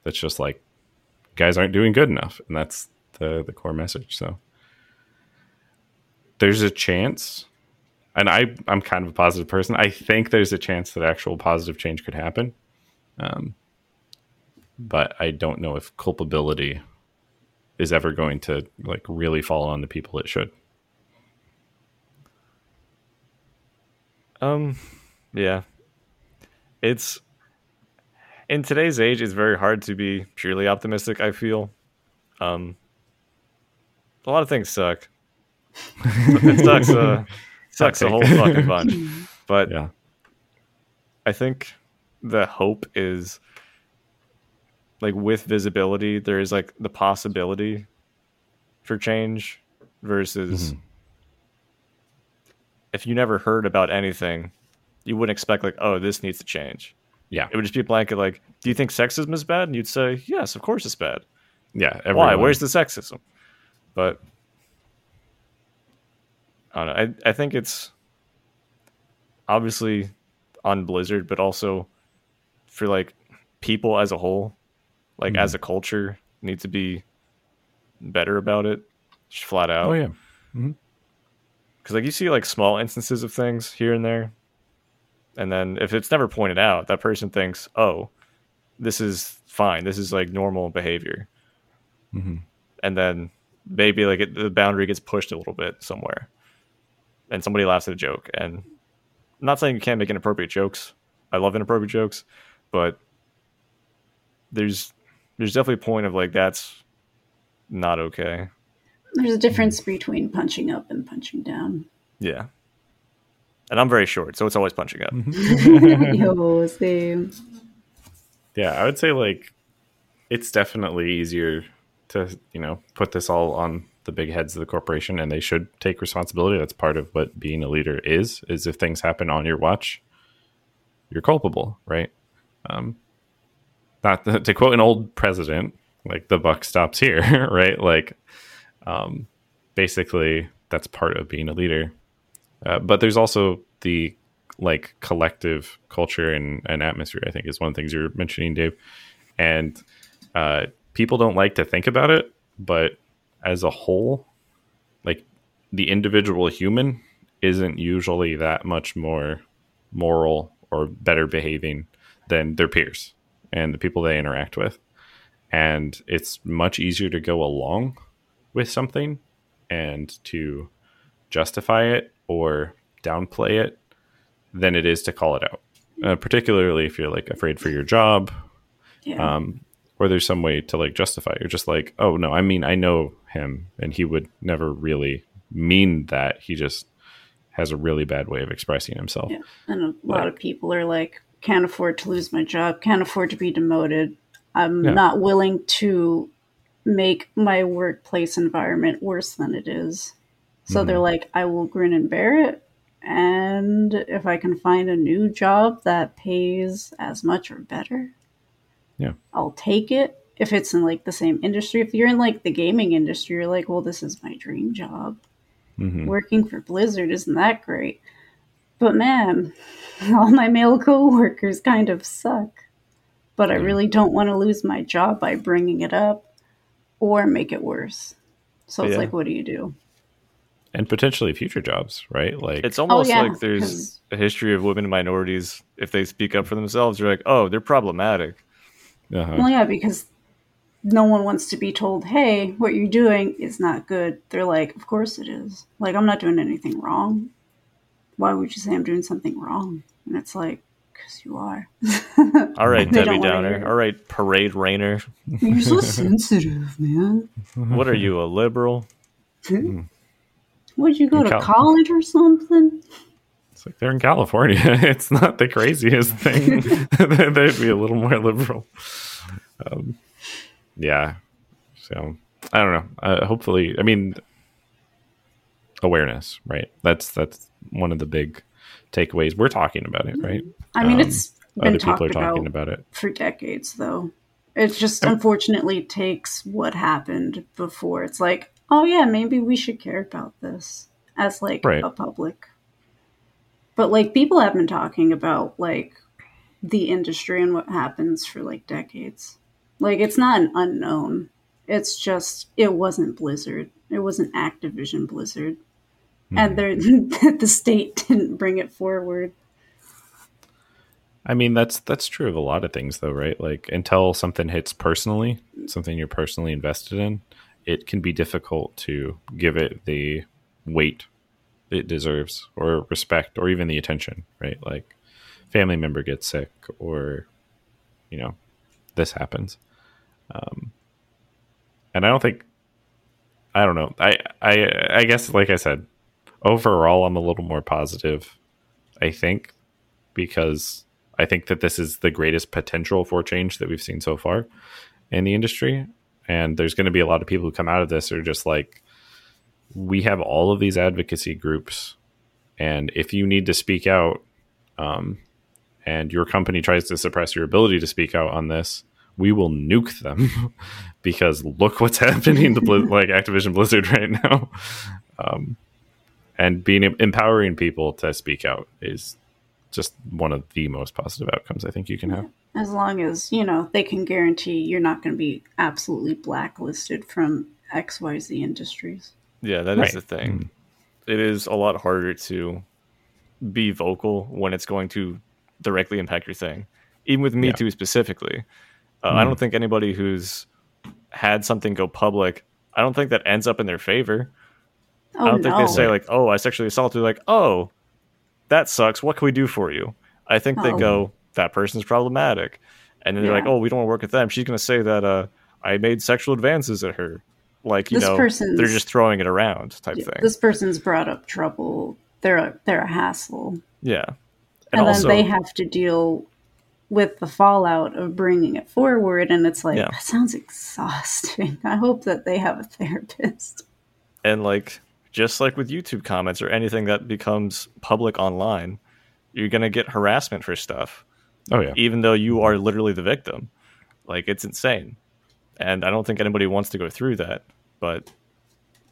S1: that's just like guys aren't doing good enough and that's the the core message so there's a chance and I, I'm kind of a positive person. I think there's a chance that actual positive change could happen. Um, but I don't know if culpability is ever going to like really fall on the people it should.
S2: Um, yeah, it's in today's age. It's very hard to be purely optimistic. I feel, um, a lot of things suck. It sucks. Uh, sucks a whole fucking bunch. But
S1: Yeah.
S2: I think the hope is like with visibility, there is like the possibility for change versus
S1: Mhm.
S2: if you never heard about anything, you wouldn't expect like, oh, this needs to change.
S1: Yeah.
S2: It would just be a blanket like, do you think sexism is bad? And you'd say, yes, of course it's bad.
S1: Yeah.
S2: Why? Where's the sexism? But I don't know. I, I think it's obviously on Blizzard, but also for like people as a whole, like as a culture, need to be better about it, just flat out.
S1: Oh yeah.
S2: Because like you see like small instances of things here and there, and then if it's never pointed out, that person thinks, "Oh, this is fine. This is like normal behavior,"
S1: Mhm.
S2: and then maybe like it, the boundary gets pushed a little bit somewhere, and somebody laughs at a joke. And I'm not saying you can't make inappropriate jokes. I love inappropriate jokes, but there's there's definitely a point of like that's not okay.
S3: There's a difference between punching up and punching down.
S2: Yeah. And I'm very short, so it's always punching up. Mm-hmm.
S3: Yo, same.
S1: Yeah, I would say like it's definitely easier to, you know, put this all on the big heads of the corporation and they should take responsibility. That's part of what being a leader is, is if things happen on your watch, you're culpable, right? Um not to, quote an old president, like the buck stops here, right? Like um basically that's part of being a leader. Uh, but there's also the like collective culture and, and atmosphere i think is one of the things you're mentioning dave and uh, people don't like to think about it but as a whole like the individual human isn't usually that much more moral or better behaving than their peers and the people they interact with and it's much easier to go along with something and to justify it or downplay it than it is to call it out. Uh, particularly if you're like afraid for your job,
S3: Yeah.
S1: um, or there's some way to like justify. You're just like, oh no, I mean I know him, and he would never really mean that. He just has a really bad way of expressing himself.
S3: Yeah. and a lot of people are like, can't afford to lose my job, can't afford to be demoted. I'm
S1: Yeah.
S3: not willing to make my workplace environment worse than it is. So they're mm-hmm. like, I will grin and bear it. And if I can find a new job that pays as much or better,
S1: Yeah.
S3: I'll take it. If it's in like the same industry, if you're in like the gaming industry, you're like, well, this is my dream job.
S1: Mhm.
S3: Working for Blizzard isn't that great. But man, all my male coworkers kind of suck. But I really don't want to lose my job by bringing it up or make it worse. So it's
S2: Yeah.
S3: like, what do you do?
S1: And potentially future jobs, right? Like,
S2: It's almost
S3: yeah,
S2: like there's a history of women and minorities. If they speak up for themselves, you're like, oh, they're problematic.
S1: Uh-huh.
S3: Well, yeah, because no one wants to be told, hey, what you're doing is not good. They're like, of course it is. Like, I'm not doing anything wrong. Why would you say I'm doing something wrong? And it's like, because you are.
S2: All right, Debbie
S3: don't wanna hear
S2: Downer. All right, Parade Rainer.
S3: You're so sensitive, man.
S2: What are you, a liberal?
S3: Would you go
S1: In
S3: to college or something?
S1: It's like they're in California. It's not the craziest thing. They'd be a little more liberal. Um, yeah. So I don't know. Uh, hopefully, I mean, awareness, right? That's that's one of the big takeaways. We're talking about it, right?
S3: I mean,
S1: Um,
S3: it's been
S1: Other people are talking
S3: about,
S1: about it.
S3: for decades, though. It just unfortunately takes what happened before. It's like, oh yeah, maybe we should care about this as like
S1: Right.
S3: a public. But like people have been talking about like the industry and what happens for like decades. Like it's not an unknown. It's just it wasn't Blizzard. It wasn't Activision Blizzard. Hmm. And they're, the state didn't bring it forward.
S1: I mean, that's that's true of a lot of things, though, right? Like until something hits personally, something you're personally invested in, it can be difficult to give it the weight it deserves or respect or even the attention, right? Like family member gets sick or you know, this happens. Um and I don't think I don't know. I I I guess like I said, overall I'm a little more positive, I think, because I think that this is the greatest potential for change that we've seen so far in the industry. And there's going to be a lot of people who come out of this are just like, we have all of these advocacy groups. And if you need to speak out, um, and your company tries to suppress your ability to speak out on this, we will nuke them because look what's happening to like Activision Blizzard right now. Um, and being empowering people to speak out is just one of the most positive outcomes I think you can have.
S3: As long as, you know, they can guarantee you're not going to be absolutely blacklisted from XYZ industries.
S2: Yeah, that is right. the thing. Mm-hmm. It is a lot harder to be vocal when it's going to directly impact your thing. Even with Me yeah. Too specifically. Uh, mm. I don't think anybody who's had something go public, I don't think that ends up in their favor. Oh, I don't think they say like, "Oh, I sexually assaulted." Like, "Oh, that sucks. What can we do for you? I think oh. they go, that person's problematic. And then they're like, oh, we don't want to work with them. She's going to say that uh, I made sexual advances at her. Like, you this know, they're just throwing it around type thing.
S3: This person's brought up trouble. They're a, they're a hassle.
S2: Yeah.
S3: And, and also, then they have to deal with the fallout of bringing it forward. And it's like, yeah. that sounds exhausting. I hope that they have a therapist.
S2: And like, just like with YouTube comments or anything that becomes public online, you're going to get harassment for stuff.
S1: Oh, yeah.
S2: Even though you are literally the victim. Like, it's insane. And I don't think anybody wants to go through that. But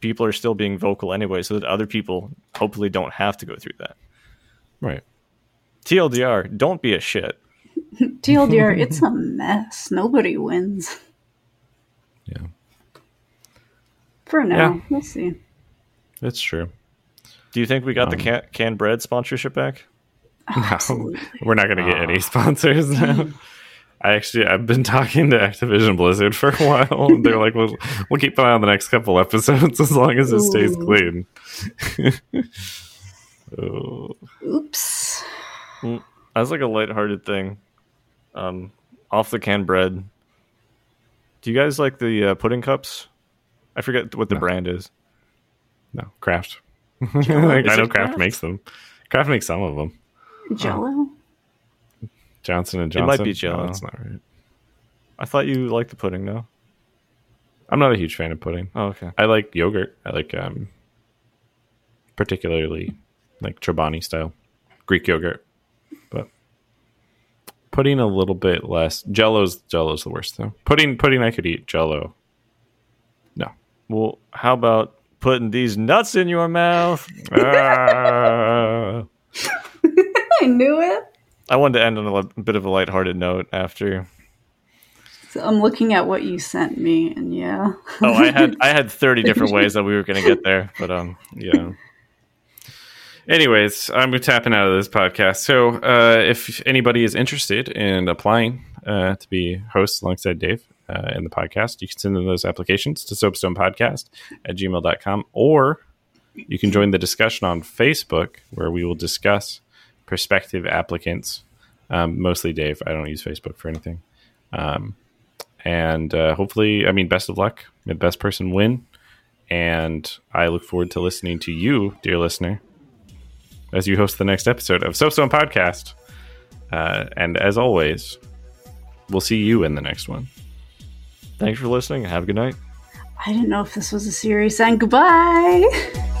S2: people are still being vocal anyway, so that other people hopefully don't have to go through that.
S1: Right.
S2: TLDR, don't be a shit.
S3: TLDR, it's a mess. Nobody wins.
S1: Yeah.
S3: For now, yeah. we'll see.
S1: It's true.
S2: Do you think we got um, the can- canned bread sponsorship back?
S1: No, we're not going to get any sponsors now. I actually I've been talking to Activision Blizzard for a while. They're like, "We'll we'll keep an eye on the next couple episodes as long as it stays clean."
S3: oh. Oops.
S2: Mm, that's like a lighthearted thing. Um, off the canned bread. Do you guys like the uh, pudding cups? I forget what the no. brand is.
S1: No, Kraft. like, I know Kraft, Kraft makes them. Kraft makes some of them.
S3: Jello.
S1: Johnson and Johnson.
S2: It might be Jello. No, that's not right. I thought you liked the pudding, though.
S1: I'm not a huge fan of pudding.
S2: Oh, okay.
S1: I like yogurt. I like um, particularly like Chobani style Greek yogurt, but pudding a little bit less. Jello's Jello's the worst though. Pudding pudding I could eat. Jello, no.
S2: Well, how about putting these nuts in your mouth. uh.
S3: I knew it.
S2: I wanted to end on a bit of a lighthearted note after.
S3: So I'm looking at what you sent me, and yeah.
S2: oh, I had I had 30 different ways that we were going to get there, but um,
S1: yeah. Anyways, I'm tapping out of this podcast. So, uh, if anybody is interested in applying uh, to be host alongside Dave, uh, in the podcast, you can send in those applications to soapstonepodcast at gmail.com, or you can join the discussion on Facebook where we will discuss prospective applicants. Um, mostly Dave. I don't use Facebook for anything. Um, and uh, hopefully, I mean, best of luck. May the best person win. And I look forward to listening to you, dear listener, as you host the next episode of Soapstone Podcast. Uh, and as always, we'll see you in the next one.
S2: Thanks for listening. Have a good night.
S3: I didn't know if this was a series. And goodbye.